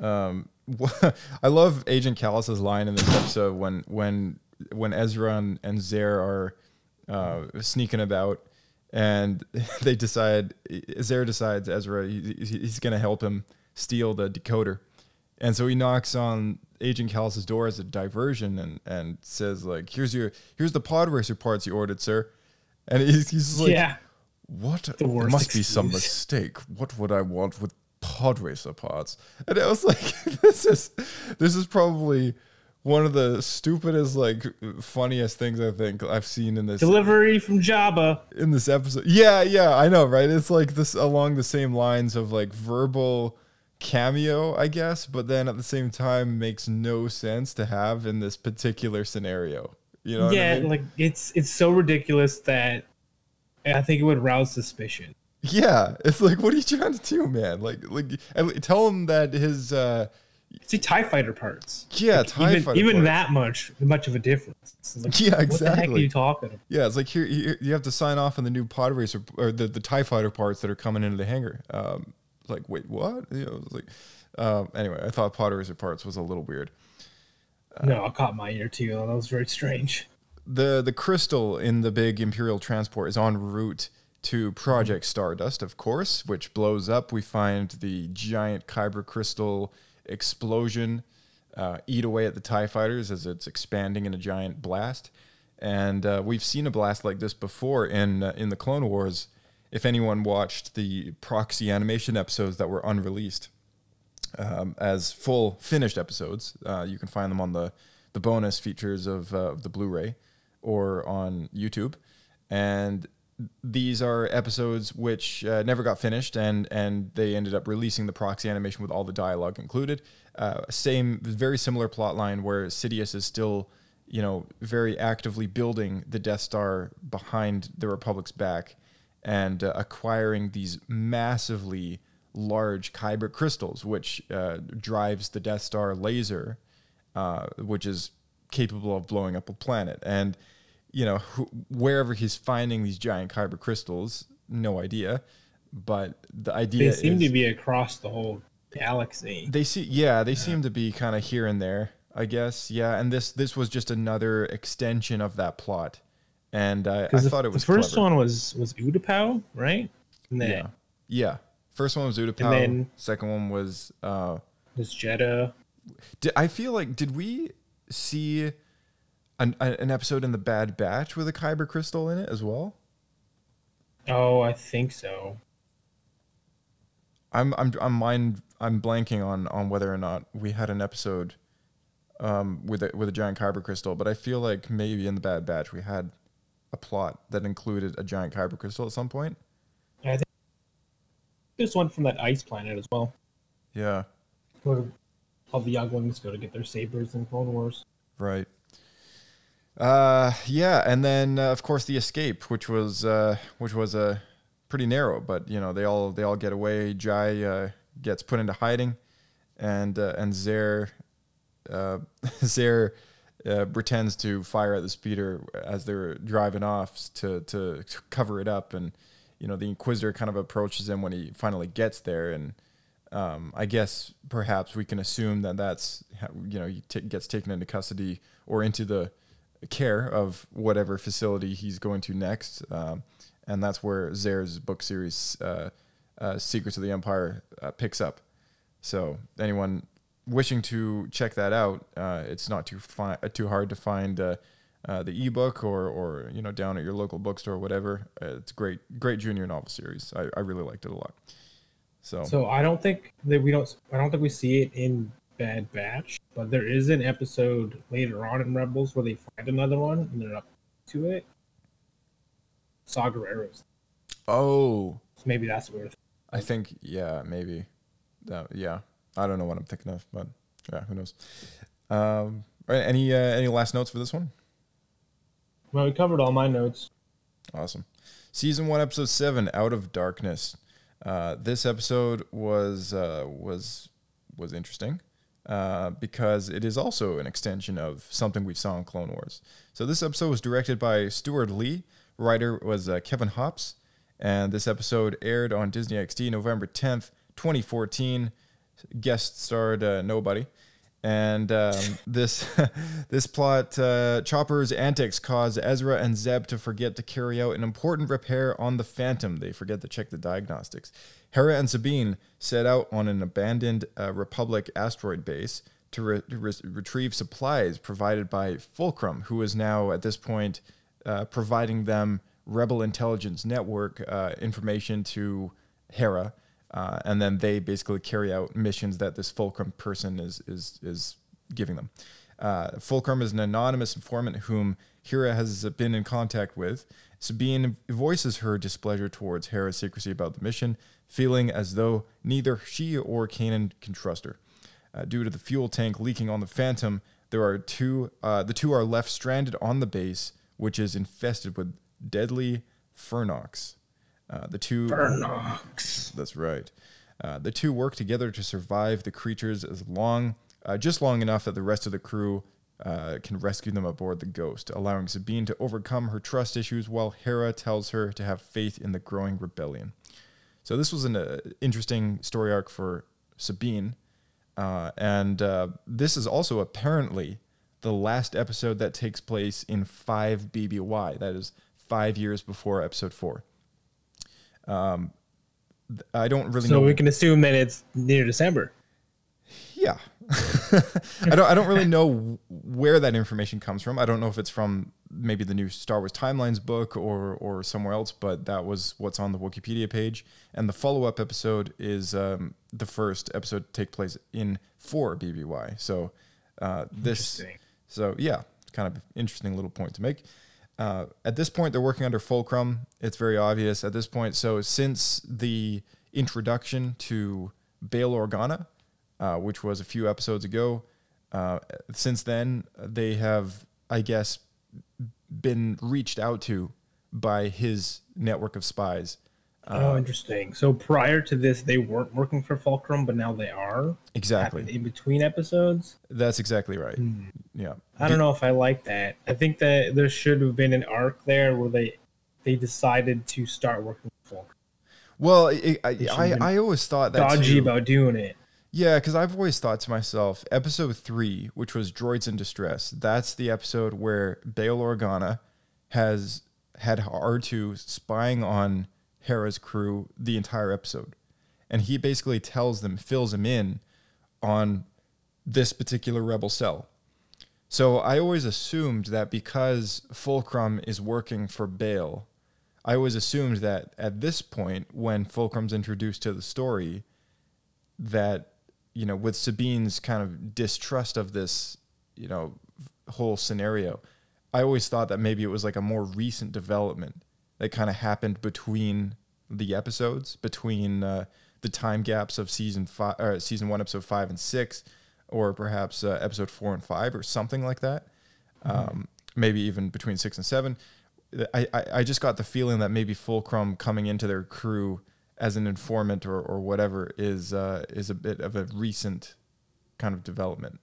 Um, I love Agent Kallus's line in this episode when when when Ezra and, and Zare are uh, sneaking about, and they decide Zare decides Ezra he, he- he's going to help him steal the decoder, and so he knocks on Agent Kallus's door as a diversion and and says like, "Here's your here's the pod racer parts you ordered, sir," and he's, he's like, yeah, what? The There must be some mistake. What would I want with pod racer parts? And I was like, this is this is probably one of the stupidest, like funniest things I think I've seen in this delivery from Jabba. in this episode. Yeah, yeah, I know, right? It's like this along the same lines of like verbal cameo, I guess, but then at the same time makes no sense to have in this particular scenario. You know? what I yeah, mean? like it's it's so ridiculous that I think it would rouse suspicion. Yeah, it's like, what are you trying to do, man? Like, like, and tell him that his, uh, See Tie Fighter parts. yeah, Tie even Fighter even parts. that much much of a difference. Like, Yeah, What the heck are exactly. you talking about? Yeah, it's like here, here you have to sign off on the new pod racer or the, the Tie Fighter parts that are coming into the hangar. Um, like, wait, what? You know, like, um, anyway, I thought pod racer parts was a little weird. no, I caught my ear too. That was very strange. the the crystal in the big imperial transport is en route to project stardust of course which blows up we find the giant kyber crystal explosion uh, eat away at the tie fighters as it's expanding in a giant blast and uh, we've seen a blast like this before in uh, in the clone wars if anyone watched the proxy animation episodes that were unreleased um, as full finished episodes. Uh, you can find them on the the bonus features of, uh, of the Blu-ray or on YouTube. And these are episodes which uh, never got finished, and and they ended up releasing the proxy animation with all the dialogue included. Uh, same, very similar plot line where Sidious is still, you know, very actively building the Death Star behind the Republic's back and uh, acquiring these massively large kyber crystals, which uh, drives the Death Star laser, uh, which is capable of blowing up a planet. And you know, wh- wherever he's finding these giant kyber crystals, no idea. But the idea They seem is to be across the whole galaxy. they see, yeah, they seem to be kind of here and there, I guess. Yeah, and this this was just another extension of that plot, and I, I thought it was the first clever. one was was Utapau, right? And then Yeah, yeah. First one was Utapau. then- Second one was. Uh, was Jedha. did, I feel like did we see an, an episode in the Bad Batch with a kyber crystal in it as well? Oh, I think so. I'm I'm I'm mind I'm blanking on on whether or not we had an episode um, with a with a giant kyber crystal, but I feel like maybe in the Bad Batch we had a plot that included a giant kyber crystal at some point. I think there's one from that ice planet as well. Yeah, Where all the younglings go to get their sabers in Clone Wars. right. Uh, yeah, and then uh, of course the escape, which was uh, which was a pretty narrow. But you know, they all they all get away. Jai uh, gets put into hiding, and uh, and Zare uh, uh, pretends to fire at the speeder as they're driving off to, to to cover it up, and you know the Inquisitor kind of approaches him when he finally gets there, and um, I guess perhaps we can assume that that's you know he t- gets taken into custody or into the care of whatever facility he's going to next, um, and that's where Zare's book series uh, uh, Secrets of the Empire uh, picks up. So anyone wishing to check that out, uh, it's not too fi- uh, too hard to find uh, the ebook or or you know down at your local bookstore or whatever. It's great great junior novel series. I, I really liked it a lot. So, So I don't think that we don't. I don't think we see it in Bad Batch, but there is an episode later on in Rebels where they find another one and they're up to it. Saw Gerrera's. oh, So maybe that's worth. I think yeah maybe yeah I don't know what I'm thinking of, but yeah who knows. Um, all right, any uh, any last notes for this one? Well, we covered all my notes. Awesome. Season one, episode seven, Out of Darkness. Uh, this episode was uh, was was interesting uh, because it is also an extension of something we saw in Clone Wars. So this episode was directed by Steward Lee. Writer was uh, Kevin Hopps, and this episode aired on Disney XD November tenth, twenty fourteen. Guest starred uh, nobody. And um, this this plot, uh, Chopper's antics cause Ezra and Zeb to forget to carry out an important repair on the Phantom. They forget to check the diagnostics. Hera and Sabine set out on an abandoned uh, Republic asteroid base to re- re- retrieve supplies provided by Fulcrum, who is now at this point uh, providing them Rebel intelligence network uh, information to Hera uh, and then they basically carry out missions that this Fulcrum person is is is giving them. Uh, Fulcrum is an anonymous informant whom Hera has been in contact with. Sabine voices her displeasure towards Hera's secrecy about the mission, feeling as though neither she or Kanan can trust her. Uh, due to the fuel tank leaking on the Phantom, there are two. Uh, the two are left stranded on the base, which is infested with deadly Fyrnocks. Uh, the two Fyrnocks. That's right. Uh, the two work together to survive the creatures as long, uh, just long enough that the rest of the crew uh, can rescue them aboard the Ghost, allowing Sabine to overcome her trust issues while Hera tells her to have faith in the growing rebellion. So this was an uh, interesting story arc for Sabine, uh, and uh, this is also apparently the last episode that takes place in five BBY. That is five years before Episode Four. Um, I don't really So know. So we can assume that it's near December. Yeah. I don't I don't really know where that information comes from. I don't know if it's from maybe the new Star Wars Timelines book or or somewhere else, but that was what's on the Wikipedia page. And the follow-up episode is um, the first episode to take place in 4 BBY. So uh, this so yeah, kind of interesting little point to make. Uh, at this point, they're working under Fulcrum. It's very obvious at this point. So since the introduction to Bail Organa, uh, which was a few episodes ago, uh, since then they have, I guess, been reached out to by his network of spies. Oh, interesting. So prior to this, they weren't working for Fulcrum, but now they are. Exactly. In between episodes. That's exactly right. Hmm. Yeah. I don't know if I like that. I think that there should have been an arc there where they they decided to start working with Fulcrum. Well, it, I, I, I always thought that Dodgy too. about doing it. Yeah, because I've always thought to myself, episode three, which was Droids in Distress, that's the episode where Bail Organa has had R2 spying on Hera's crew the entire episode. And he basically tells them, fills them in on this particular rebel cell. So I always assumed that because Fulcrum is working for Bail, I always assumed that at this point, when Fulcrum's introduced to the story, that you know with Sabine's kind of distrust of this you know whole scenario I always thought that maybe it was like a more recent development that kind of happened between the episodes between uh, the time gaps of season 5 uh, season 1 episode 5 and 6 or perhaps uh, episode 4 and 5 or something like that um, maybe even between 6 and 7 I, I I just got the feeling that maybe Fulcrum coming into their crew as an informant or, or whatever is uh, is a bit of a recent kind of development.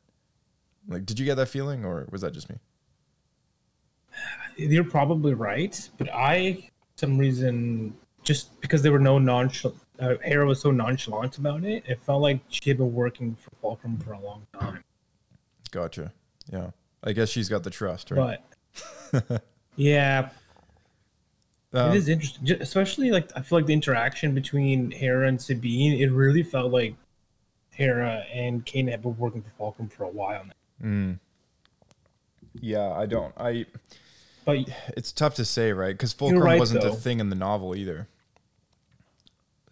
Like, did you get that feeling, or was that just me? You're probably right, but I, for some reason, just because there were no nonchalant, uh, Hera was so nonchalant about it, it felt like she had been working for Fulcrum for a long time. Gotcha. Yeah, I guess she's got the trust, right? But yeah, Um, it is interesting, especially like I feel like the interaction between Hera and Sabine. It really felt like Hera and Kanan had been working for Fulcrum for a while now. yeah, I don't. I. But It's tough to say, right? Because Fulcrum right, wasn't a thing in the novel either.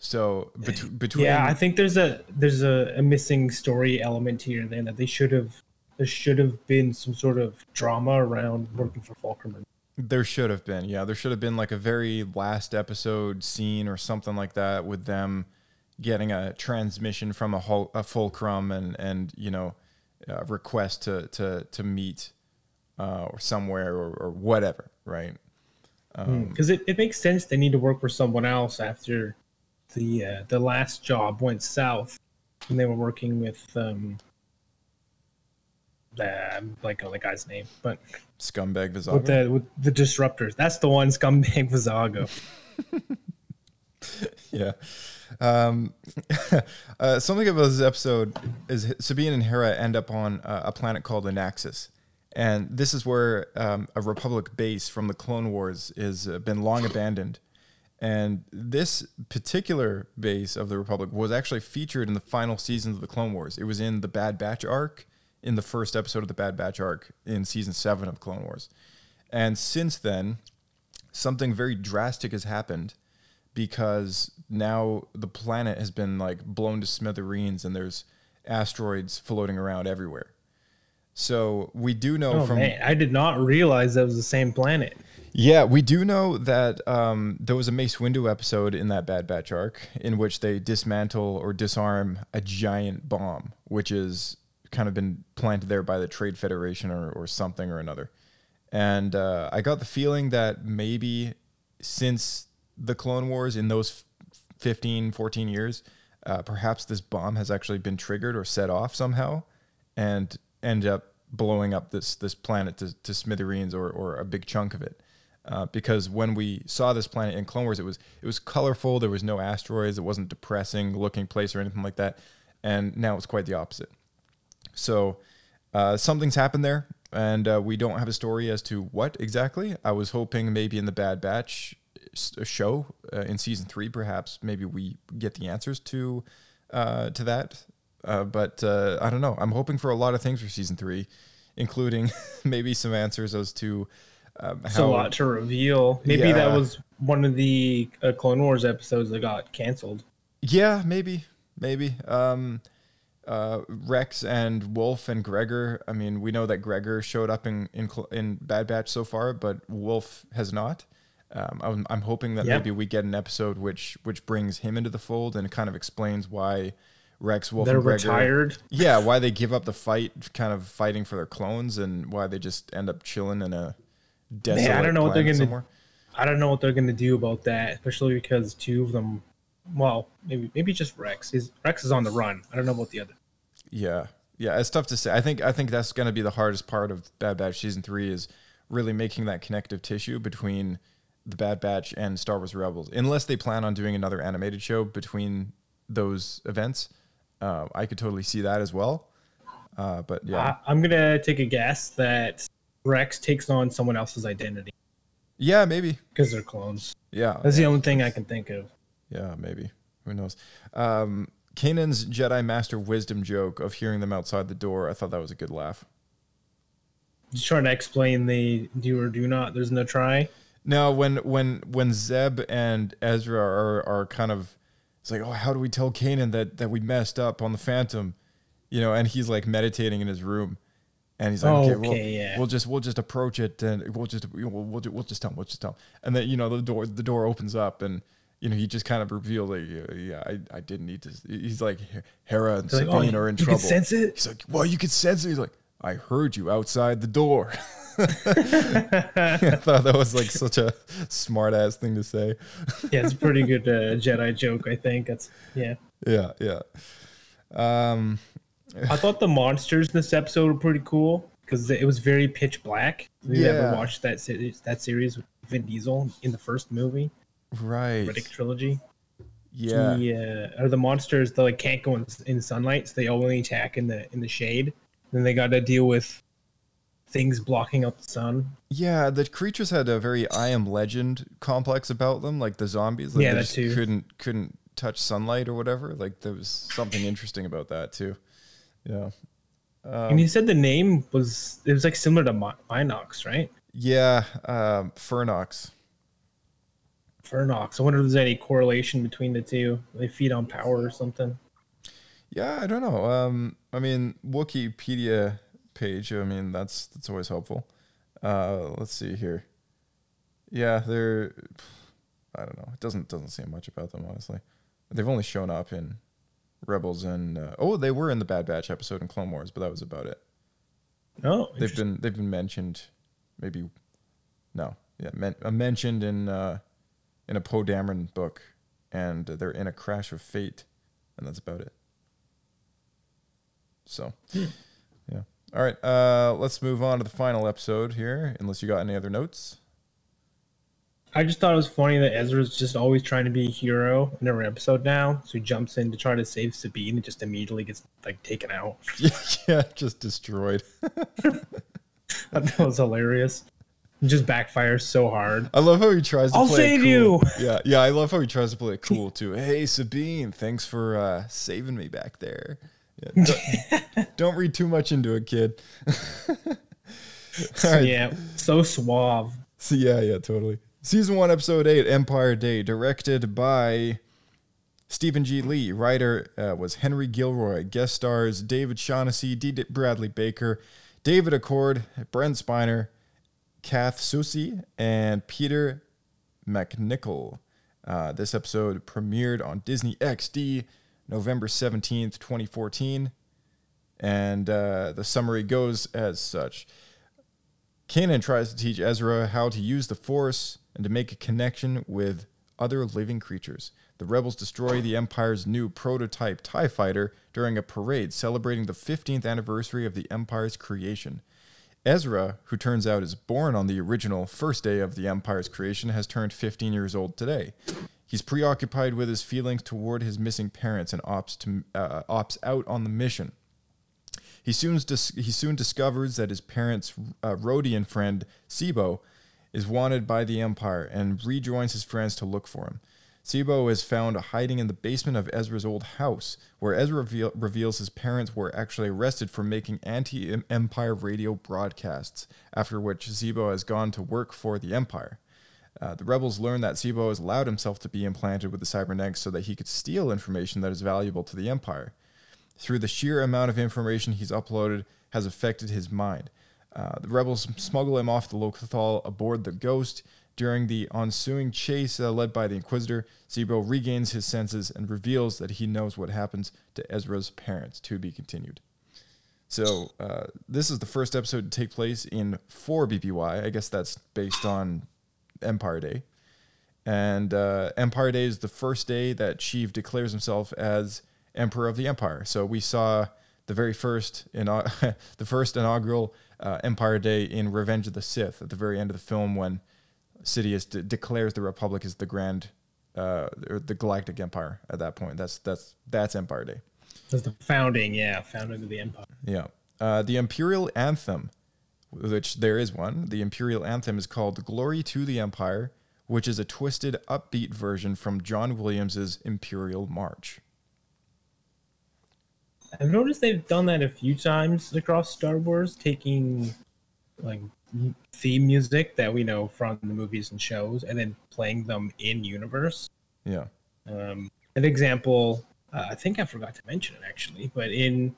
So bet- between yeah, I think there's a there's a, a missing story element here. Then that they should have there should have been some sort of drama around working for Falkerman. There should have been, yeah. There should have been like a very last episode scene or something like that with them getting a transmission from a, hul- a fulcrum and and you know a request to to to meet uh, or somewhere or, or whatever, right? because it, it makes sense they need to work for someone else after the uh, the last job went south and they were working with um the like the guy's name but Scumbag with the with the disruptors that's the one scumbag Vizago yeah. Um, uh, something about this episode is Sabine and Hera end up on uh, a planet called Anaxes. And this is where um, a Republic base from the Clone Wars has uh, been long abandoned. And this particular base of the Republic was actually featured in the final seasons of the Clone Wars. It was in the Bad Batch arc, in the first episode of the Bad Batch arc in season seven of Clone Wars. And since then, something very drastic has happened because now the planet has been like blown to smithereens and there's asteroids floating around everywhere. So we do know oh from man I did not realize that was the same planet yeah, we do know that um, there was a Mace Windu episode in that Bad Batch arc in which they dismantle or disarm a giant bomb, which is kind of been planted there by the Trade Federation or, or something or another. And uh, I got the feeling that maybe since the Clone Wars in those 15, 14 years, uh, perhaps this bomb has actually been triggered or set off somehow and end up blowing up this this planet to, to smithereens or, or a big chunk of it. Uh, because when we saw this planet in Clone Wars, it was it was colorful. There was no asteroids. It wasn't depressing looking place or anything like that. And now it's quite the opposite. So uh, something's happened there, and uh, we don't have a story as to what exactly. I was hoping maybe in the Bad Batch show uh, in season three, perhaps maybe we get the answers to uh, to that. Uh, but uh, I don't know. I'm hoping for a lot of things for season three, including maybe some answers as to um, it's a lot to reveal maybe Yeah. that was one of the uh, Clone Wars episodes that got canceled Yeah, maybe, maybe. Um, uh, Rex and Wolffe and Gregor. I mean, we know that Gregor showed up in in, in Bad Batch so far, but Wolffe has not. Um, I'm, I'm hoping that Yep. maybe we get an episode which which brings him into the fold and kind of explains why Rex, Wolffe, they're retired Yeah, why they give up the fight, kind of fighting for their clones, and why they just end up chilling in a desolate Man, I don't know what they're gonna somewhere. I don't know what they're gonna do about that, especially because two of them. Well, maybe maybe just Rex. He's, Rex is on the run. I don't know about the other. Yeah, yeah, it's tough to say. I think I think that's going to be the hardest part of Bad Batch season three is really making that connective tissue between the Bad Batch and Star Wars Rebels. Unless they plan on doing another animated show between those events, uh, I could totally see that as well. Uh, but yeah, I, I'm gonna take a guess that Rex takes on someone else's identity yeah, maybe, because they're clones. yeah, That's the only thing I can think of. yeah, maybe. Who knows? Um, Kanan's Jedi Master wisdom joke of hearing them outside the door. I thought that was a good laugh. Just trying to explain the do or do not. There's no try. No, when when when Zeb and Ezra are are kind of it's like, oh, how do we tell Kanan that that we messed up on the Phantom? You know, and he's like meditating in his room, and he's like, okay, we'll, yeah. we'll just we'll just approach it, and we'll just we'll we'll, we'll just tell him, we'll just tell him, and then you know the door the door opens up, and you know he just kind of revealed like, yeah, I, I didn't need to. He's like, Hera and They're like, oh, Sabine "Oh, are in you trouble. can sense it? He's like, well, you could sense it. He's like, I heard you outside the door. I thought that was like such a smart ass thing to say. Yeah, it's a pretty good uh, Jedi joke. I think that's yeah. Yeah, yeah. Um, I thought the monsters in this episode were pretty cool because it was very pitch black. Have you Yeah. ever watched that series? That series with Vin Diesel in the first movie, right. Riddick trilogy. Yeah. He, uh, or the monsters that like can't go in, in sunlight, so they only attack in the in the shade. Then they got to deal with things blocking out the sun. Yeah, the creatures had a very I am legend complex about them, like the zombies. Like Yeah, they that just too. couldn't couldn't touch sunlight or whatever. Like there was something interesting about that too. Yeah. Um, and he said the name was it was like similar to Mi- Mynocks, right? Yeah, um, Fyrnocks. Fyrnocks. I wonder if there's any correlation between the two. They feed on power or something. Yeah, I don't know. Um, I mean, Wikipedia page. I mean, that's that's always helpful. Uh, let's see here. Yeah, they're. I don't know. It doesn't doesn't say much about them honestly. They've only shown up in Rebels and uh, oh, they were in the Bad Batch episode in Clone Wars, but that was about it. Oh, They've been they've been mentioned, maybe. No, yeah, men, uh, mentioned in uh, in a Poe Dameron book, and they're in a Crash of Fate, and that's about it. So, yeah. All right. Uh, let's move on to the final episode here. Unless you got any other notes. I just thought it was funny that Ezra's just always trying to be a hero in every episode now. So he jumps in to try to save Sabine and just immediately gets like taken out. yeah, just destroyed. that was hilarious. It just backfires so hard. I love how he tries to I'll play it save cool. you. Yeah, yeah. I love how he tries to play it cool too. Hey, Sabine, thanks for uh, saving me back there. Yeah, don't, don't read too much into it, kid. Right. Yeah, so suave. So yeah, yeah, totally. Season one, episode eight, Empire Day, directed by Stephen G. Lee. Writer uh, was Henry Gilroy. Guest stars David Shaughnessy, D. D- Bradley Baker, David Acord, Brent Spiner, Kath Soucie, and Peter MacNicol. Uh, this episode premiered on Disney XD November 17th, 2014. And uh, the summary goes as such. Kanan tries to teach Ezra how to use the Force and to make a connection with other living creatures. The rebels destroy the Empire's new prototype TIE fighter during a parade celebrating the 15th anniversary of the Empire's creation. Ezra, who turns out is born on the original first day of the Empire's creation, has turned 15 years old today. He's preoccupied with his feelings toward his missing parents and opts, to, uh, opts out on the mission. He soon, dis- he soon discovers that his parents' uh, Rodian friend, Tseebo, is wanted by the Empire and rejoins his friends to look for him. Tseebo is found hiding in the basement of Ezra's old house, where Ezra reveal- reveals his parents were actually arrested for making anti Empire radio broadcasts, after which Tseebo has gone to work for the Empire. Uh, the rebels learn that Tseebo has allowed himself to be implanted with the cybernetics so that he could steal information that is valuable to the Empire through the sheer amount of information he's uploaded has affected his mind. Uh, the rebels smuggle him off the Lothal aboard the Ghost. During the ensuing chase uh, led by the Inquisitor, Tseebo regains his senses and reveals that he knows what happens to Ezra's parents. To be continued. So uh, this is the first episode to take place in 4 BBY. I guess that's based on Empire Day. And uh, Empire Day is the first day that Sheev declares himself as Emperor of the Empire. So we saw the very first, inau- the first inaugural uh, Empire Day in Revenge of the Sith at the very end of the film when Sidious de- declares the Republic is the grand, uh, or the Galactic Empire. At that point, that's that's that's Empire Day. That's the founding, yeah, founding of the empire. Yeah. Uh, the Imperial Anthem, which there is one, the Imperial Anthem is called Glory to the Empire, which is a twisted, upbeat version from John Williams's Imperial March. I've noticed they've done that a few times across Star Wars, taking like theme music that we know from the movies and shows, and then playing them in universe. Yeah. Um, an example, uh, I think I forgot to mention it actually, but in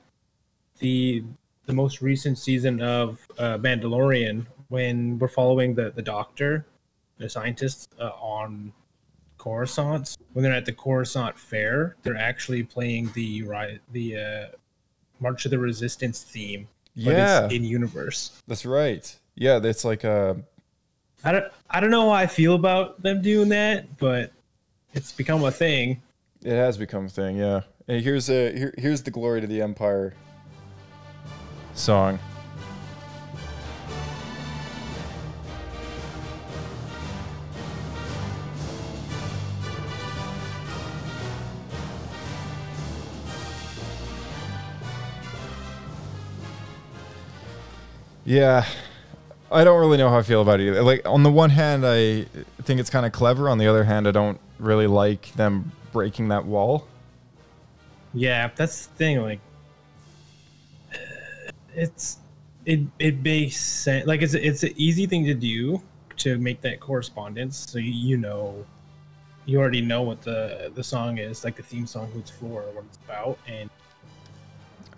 the the most recent season of uh, Mandalorian, when we're following the the Doctor, the scientists uh, on Coruscant, when they're at the Coruscant Fair, they're actually playing the the uh, March of the Resistance theme but Yeah. in universe. That's right. Yeah, that's like uh I don't I don't know how I feel about them doing that, but it's become a thing. it has become a thing, yeah. And here's a here, here's the glory to the empire song. Yeah, I don't really know how I feel about it. Either. Like on the one hand, I think it's kind of clever. On the other hand, I don't really like them breaking that wall. Yeah, that's the thing. Like, it's it it makes sense. Like, it's it's an easy thing to do to make that correspondence, so you, you know, you already know what the the song is, like the theme song, who it's for, what it's about, and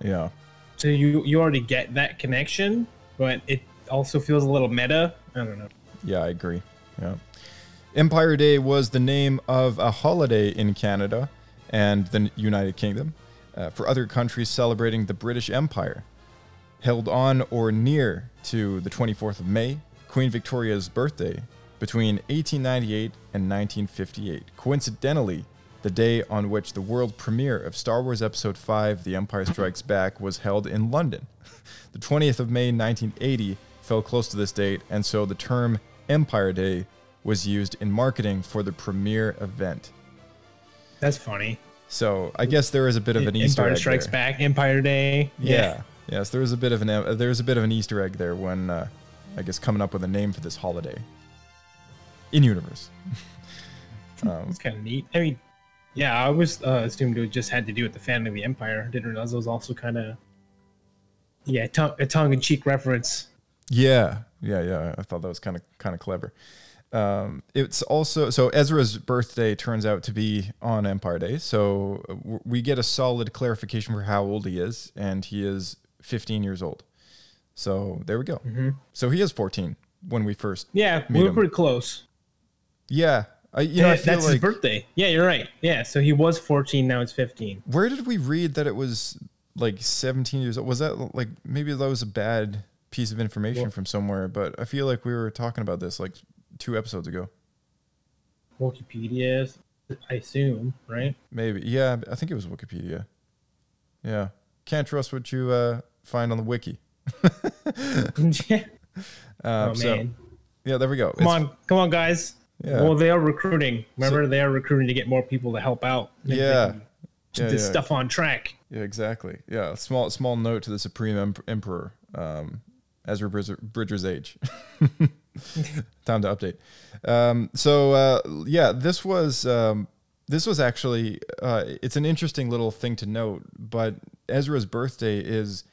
Yeah. so you you already get that connection. But it also feels a little meta. I don't know. Yeah, I agree. Yeah. Empire Day was the name of a holiday in Canada and the United Kingdom uh, for other countries celebrating the British Empire. Held on or near to the 24th of May, Queen Victoria's birthday, between 1898 and 1958. Coincidentally, the day on which the world premiere of Star Wars Episode 5 The Empire Strikes Back was held in London. The 20th of May 1980 fell close to this date, and so the term Empire Day was used in marketing for the premiere event. That's funny. So I guess there is a bit of an Easter Empire egg Strikes there. Back, Empire Day. Yeah. Yes, there was a bit of an uh, there was a bit of an Easter egg there when uh, I guess coming up with a name for this holiday in universe. um, It's kind of neat. I mean, yeah, I was uh, assumed it just had to do with the fan of the Empire. Didn't realize it was also kind of, yeah, tongue, a tongue-in-cheek reference. Yeah, yeah, yeah. I thought that was kind of kind of clever. Um, it's also so Ezra's birthday turns out to be on Empire Day, so w- we get a solid clarification for how old he is, and he is 15 years old. So there we go. So he is 14 when we first. Yeah, we were him. pretty close. Yeah, I, you know, I Yeah, feel that's like his birthday. Yeah, you're right. Yeah, so he was 14. Now it's 15. where did we read that it was like 17 years old? Was that like maybe that was a bad piece of information Well- from somewhere? But I feel like we were talking about this like two episodes ago. Wikipedia, I assume, right? Maybe. Yeah, I think it was Wikipedia. Yeah. Can't trust what you uh, find on the wiki. yeah. Um, oh so, man, yeah, there we go. come on, come on, guys. Yeah. Well, they are recruiting. Remember, they are recruiting to get more people to help out. Yeah. Yeah, this yeah. stuff on track. Yeah, exactly. Yeah, small small note to the Supreme em- Emperor, um, Ezra Bridger, Bridger's age. Time to update. Um, so uh, yeah, this was um, this was actually uh, it's an interesting little thing to note. But Ezra's birthday is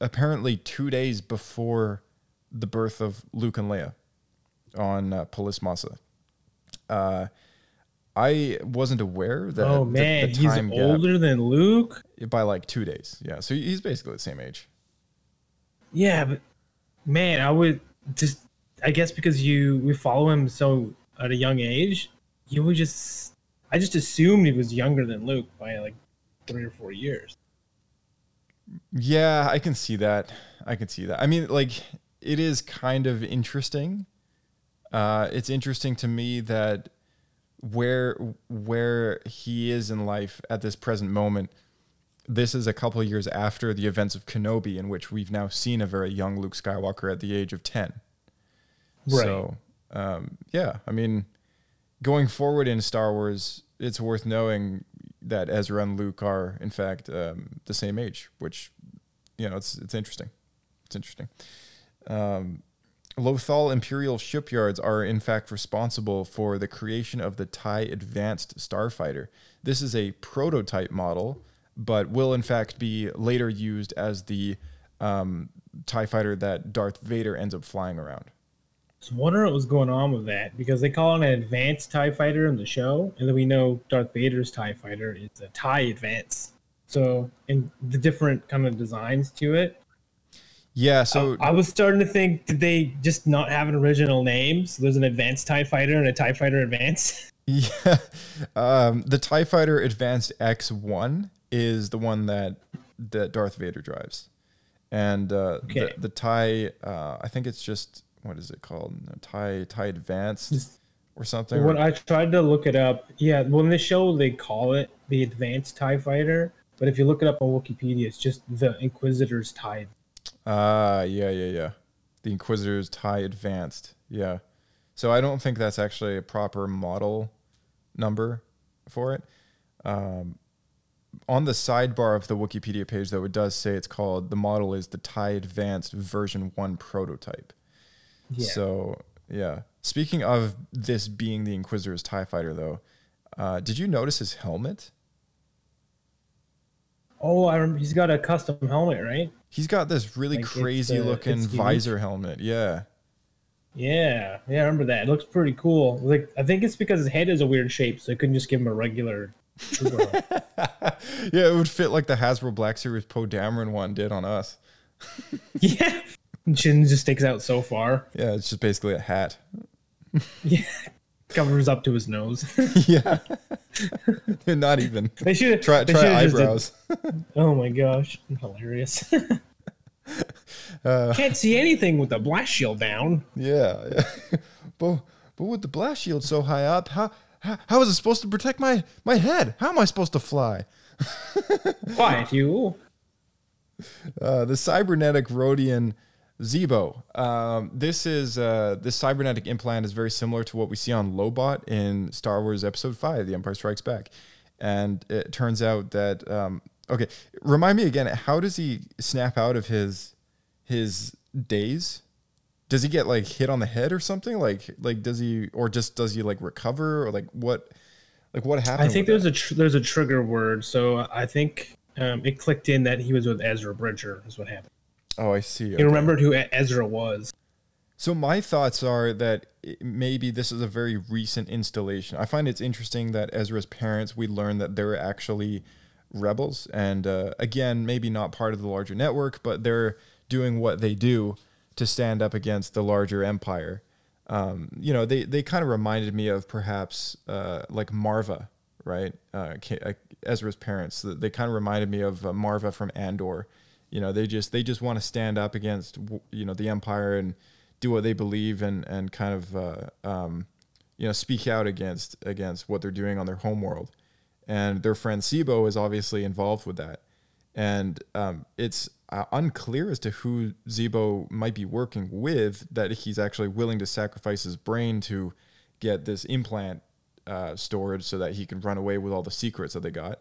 apparently two days before the birth of Luke and Leia on uh, Polis Massa. Uh, I wasn't aware that. oh man, the he's time gap- older than Luke. by like two days. Yeah, so he's basically the same age. Yeah, but man, I would just I guess because you we follow him so at a young age, you would just I just assumed he was younger than Luke by like three or four years. Yeah, I can see that. I can see that. I mean, like, it is kind of interesting. Uh, it's interesting to me that where where he is in life at this present moment. This is a couple of years after the events of Kenobi, in which we've now seen a very young Luke Skywalker at the age of ten. Right. So, um, yeah, I mean, going forward in Star Wars, it's worth knowing that Ezra and Luke are, in fact, um, the same age, which, you know, it's it's interesting. It's interesting. Um, Lothal Imperial shipyards are, in fact, responsible for the creation of the TIE Advanced Starfighter. This is a prototype model, but will, in fact, be later used as the um, TIE fighter that Darth Vader ends up flying around. So I wonder what was going on with that because they call it an advanced TIE fighter in the show, and then we know Darth Vader's TIE fighter is a TIE Advance. So, and the different kind of designs to it. Yeah, so I was starting to think, did they just not have an original name? So there's an advanced TIE fighter and a TIE fighter advance. Yeah. Um, the TIE Fighter Advanced X1 is the one that, that Darth Vader drives. and uh, Okay. the the TIE. Uh, I think it's just what is it called? TIE TIE Advanced or something. When I tried to look it up, yeah, when the show they call it the Advanced Tie Fighter, but if you look it up on Wikipedia, it's just the Inquisitor's Tie. Ah, yeah, yeah, yeah. The Inquisitor's Tie Advanced. Yeah. So I don't think that's actually a proper model number for it. Um, on the sidebar of the Wikipedia page, though, it does say it's called the model is the TIE Advanced version one prototype. Yeah. So yeah. Speaking of this being the Inquisitor's Tie Fighter, though, uh, did you notice his helmet? Oh, I remember he's got a custom helmet, right? He's got this really Like, it's, crazy uh, looking it's visor helmet. Yeah. Yeah, yeah, I remember that. It looks pretty cool. Like I think it's because his head is a weird shape, so they couldn't just give him a regular. Yeah, it would fit like the Hasbro Black Series Poe Dameron one did on us. yeah, chin just sticks out so far. Yeah, it's just basically a hat. Yeah, covers up to his nose. yeah. Not even. they should Try they try did- eyebrows. oh my gosh, hilarious. Uh, Can't see anything with the blast shield down. yeah. yeah. but but with the blast shield so high up, how, how how is it supposed to protect my my head? How am I supposed to fly? Quiet, you. Uh, the cybernetic Rodian Tseebo. Um, this is uh, this cybernetic implant is very similar to what we see on Lobot in Star Wars Episode Five: The Empire Strikes Back, and it turns out that um, okay. Remind me again. How does he snap out of his his daze? Does he get like hit on the head or something? Like like does he or just does he like recover or like what like what happened? I think there's a tr- there's a trigger word, so I think um, it clicked in that he was with Ezra Bridger. Is what happened. Oh, I see. He okay. remembered who Ezra was. So my thoughts are that maybe this is a very recent installation. I find it's interesting that Ezra's parents, we learn that they're actually rebels, and uh, again, maybe not part of the larger network, but they're doing what they do to stand up against the larger empire. Um, you know, they they kind of reminded me of perhaps uh, like Maarva, right? Uh, uh, Ezra's parents. They kind of reminded me of uh, Maarva from Andor. You know, they just they just want to stand up against you know the empire and do what they believe and and kind of uh, um, you know speak out against against what they're doing on their home world. And their friend Tseebo is obviously involved with that. And um, it's uh, unclear as to who Tseebo might be working with that he's actually willing to sacrifice his brain to get this implant uh, stored so that he can run away with all the secrets that they got.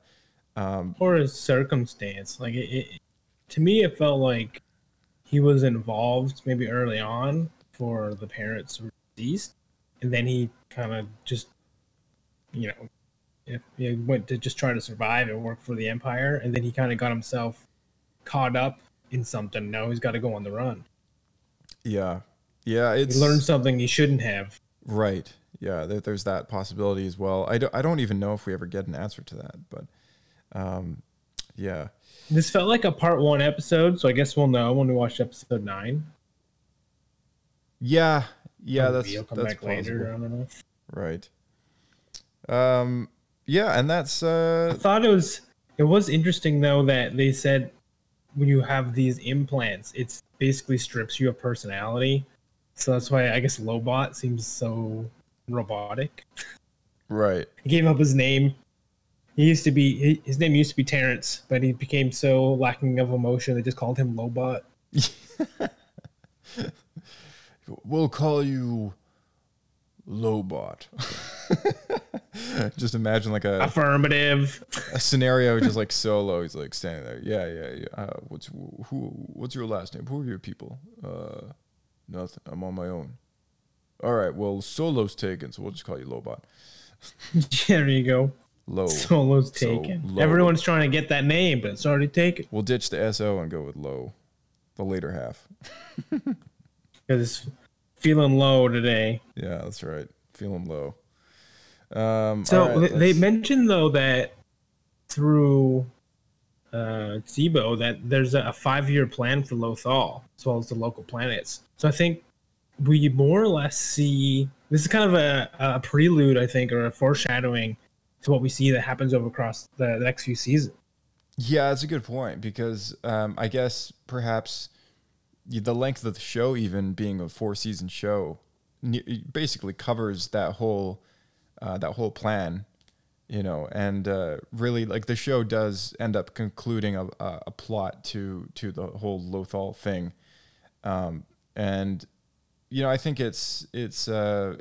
or his circumstance. Like it, it, to me, it felt like he was involved maybe early on for the parents were deceased, and then he kind of just, you know, if he went to just try to survive and work for the empire, and then he kind of got himself caught up in something. Now he's got to go on the run. Yeah, yeah, He it's learned something he shouldn't have. right. Yeah, there, there's that possibility as well. I don't, I don't even know if we ever get an answer to that, but um, yeah, This felt like a part one episode, so I guess we'll know when we watch episode nine. yeah, yeah. That's Maybe he'll come that's back later. I don't know. Right. Um. Yeah, and that's uh. I thought it was it was interesting though that they said when you have these implants, it's basically strips you of personality. So that's why I guess Lobot seems so robotic. Right. He gave up his name. He used to be he- his name used to be Terrence, but he became so lacking of emotion they just called him Lobot. We'll call you Lobot. just imagine like a, Affirmative. a scenario just like solo. He's like standing there. Yeah, yeah, yeah. Uh, what's who? What's your last name? Who are your people? Uh, nothing. I'm on my own. All right. Well, solo's taken, so we'll just call you Lobot. there you go. Low. Solo's So taken. low. Everyone's trying to get that name, but it's already taken. We'll ditch the SO and go with low, the later half. Because it's feeling low today. Yeah, that's right. Feeling low. Um, So right, they- they mentioned though that through uh, Tseebo that there's a five-year plan for Lothal as well as the local planets. So I think we more or less see this is kind of a, a prelude, I think, or a foreshadowing to what we see that happens over across the, the next few seasons. Yeah, that's a good point because um, I guess perhaps the length of the show, even being a four season show, basically covers that whole uh, that whole plan, you know, and uh, really like the show does end up concluding a, a, plot to to the whole Lothal thing, um, and you know I think it's it's uh,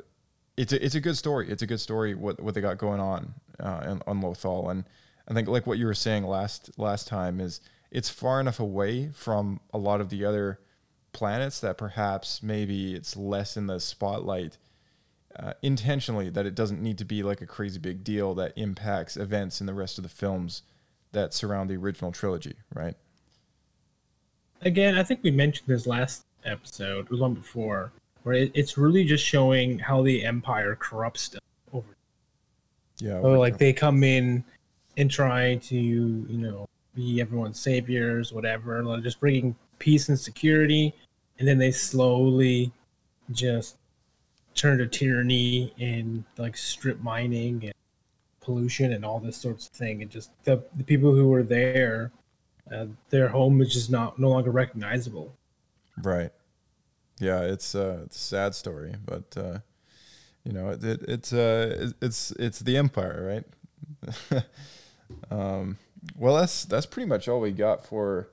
it's a, it's a good story. It's a good story what what they got going on uh, on, Lothal, and I think like what you were saying last last time is it's far enough away from a lot of the other planets that perhaps maybe it's less in the spotlight uh, intentionally that it doesn't need to be like a crazy big deal that impacts events in the rest of the films that surround the original trilogy, right? Again, I think we mentioned this last episode, or one before, where it's really just showing how the Empire corrupts them over. Yeah. So like they come in and try to, you know, be everyone's saviors, whatever, like just bringing peace and security, and then they slowly just turn to tyranny and like strip mining and pollution and all this sorts of thing, and just the the people who were there, uh, their home is just not no longer recognizable. Right. Yeah, it's uh, it's a sad story, but uh, you know, it, it it's uh, it's it's the empire, right? um, well, that's that's pretty much all we got for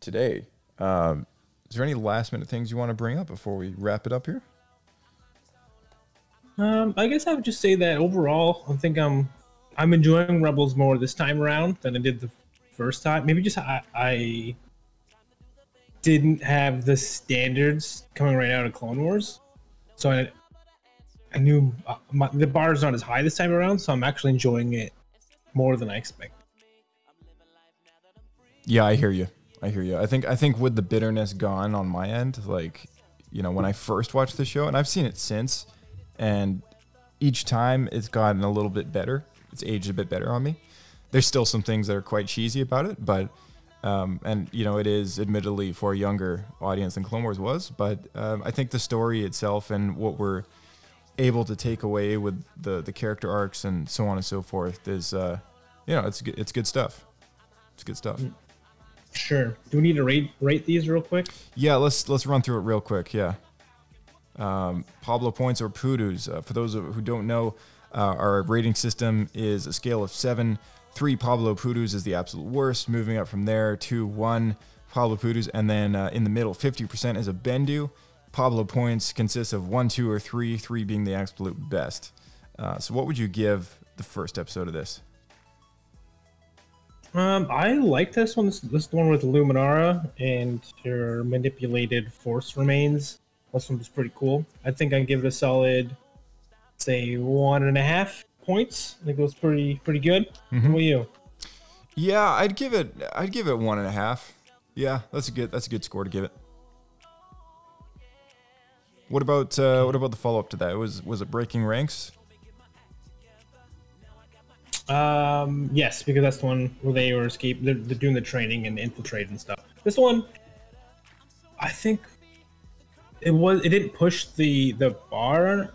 today. Um, is there any last minute things you want to bring up before we wrap it up here? Um, I guess I would just say that overall, I think I'm I'm enjoying Rebels more this time around than I did the first time. Maybe just I, I didn't have the standards coming right out of Clone Wars, so I I knew uh, my, the bar is not as high this time around. So I'm actually enjoying it more than I expected. Yeah, I hear you. I hear you. I think I think with the bitterness gone on my end, like you know, when I first watched the show, and I've seen it since, and each time it's gotten a little bit better. It's aged a bit better on me. There's still some things that are quite cheesy about it, but um, and you know, it is admittedly for a younger audience than Clone Wars was, but um, I think the story itself and what we're able to take away with the the character arcs and so on and so forth is, uh, you know, it's good- it's good stuff. It's good stuff. Sure. Do we need to rate rate these real quick? Yeah, let's let's run through it real quick. Yeah, um, Pablo points or Pudus. Uh, for those who don't know, uh, our rating system is a scale of seven. Three Pablo Pudus is the absolute worst. Moving up from there two, one Pablo Pudus. and then uh, in the middle, fifty percent is a Bendu. Pablo points consists of one, two, or three. Three being the absolute best. Uh, so, what would you give the first episode of this? Um, I like this one. This, this one with Luminara and her manipulated force remains. This one was pretty cool. I think I give it a solid, say one and a half points. I think it was pretty pretty good. What about you? Yeah, I'd give it. I'd give it one and a half. Yeah, that's a good. That's a good score to give it. What about uh, what about the follow up to that? Was was it breaking ranks? Um, yes, because that's the one where they were escape. They're, they're doing the training and infiltrate and stuff. This one, I think it was. It didn't push the the bar,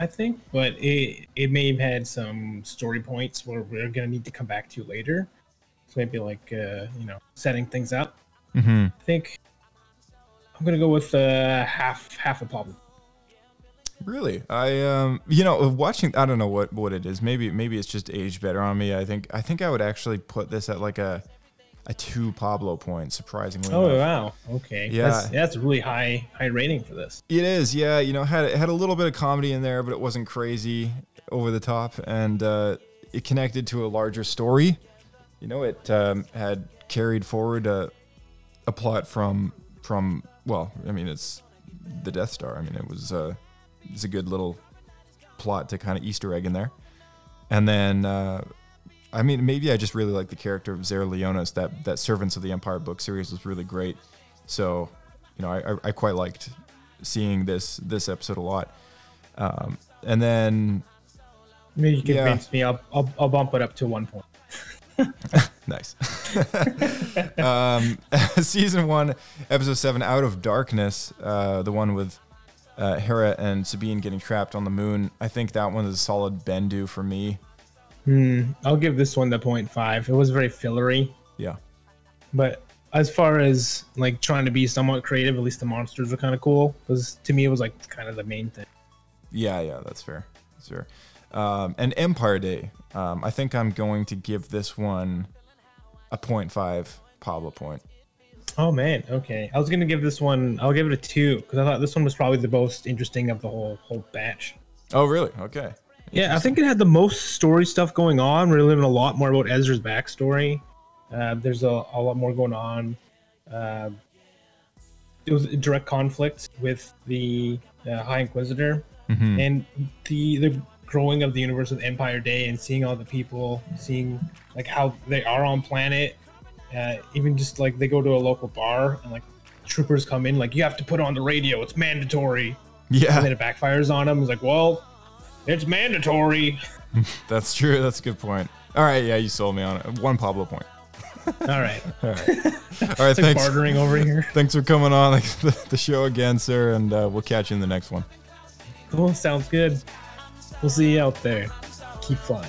I think, but it it may have had some story points where we're gonna need to come back to later. So maybe like uh, you know setting things up. Mm-hmm. I think I'm gonna go with uh, half half a problem. Really, I um, you know, watching. I don't know what what it is. Maybe maybe it's just aged better on me. I think I think I would actually put this at like a a two Pablo point. Surprisingly, Oh enough. wow, okay, Yeah. that's that's a really high high rating for this. It is, yeah. You know, had had a little bit of comedy in there, but it wasn't crazy over the top, and uh, it connected to a larger story. You know, it um, had carried forward a, a plot from from well, I mean, it's the Death Star. I mean, it was uh, it's a good little plot to kind of Easter egg in there, and then. Uh, I mean, maybe I just really like the character of Zare Leonis. That that Servants of the Empire book series was really great. So, you know, I, I, I quite liked seeing this this episode a lot. Um, and then Maybe you Yeah. convince me. I'll, I'll I'll bump it up to one point. nice. um, season one, episode seven, Out of Darkness, uh, the one with uh, Hera and Sabine getting trapped on the moon. I think that one is a solid Bendu for me. Hmm. I'll give this one the point 0.5. It was very fillery. Yeah. But as far as like trying to be somewhat creative, at least the monsters were kind of cool. Because to me, it was like kind of the main thing. Yeah, yeah, that's fair. That's fair. Um, and Empire Day. Um, I think I'm going to give this one a 0.5 Pablo point. Oh man, okay. I was gonna give this one. I'll give it a two because I thought this one was probably the most interesting of the whole whole batch. Oh, really? Okay. Yeah, I think it had the most story stuff going on. We're learning a lot more about Ezra's backstory. Uh, there's a, a lot more going on. Uh, it was a direct conflict with the uh, High Inquisitor and the the growing of the universe of Empire Day and seeing all the people, seeing like how they are on planet. Uh, even just like they go to a local bar and like troopers come in, like you have to put on the radio. It's mandatory. Yeah, and then it backfires on them. It's like, well, it's mandatory. that's true. That's a good point. All right. Yeah, you sold me on it. One Pablo point. All right. All right. It's like thanks. bartering over here. Thanks for coming on the, the show again, sir. And uh, we'll catch you in the next one. Cool. Sounds good. We'll see you out there. Keep flying.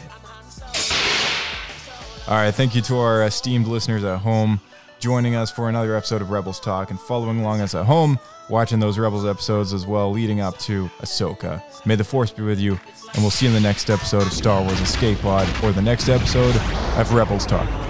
All right. Thank you to our esteemed listeners at home joining us for another episode of Rebels Talk and following along us at home, watching those Rebels episodes as well, leading up to Ahsoka. May the Force be with you, and we'll see you in the next episode of Star Wars Escape Pod or the next episode of Rebels Talk.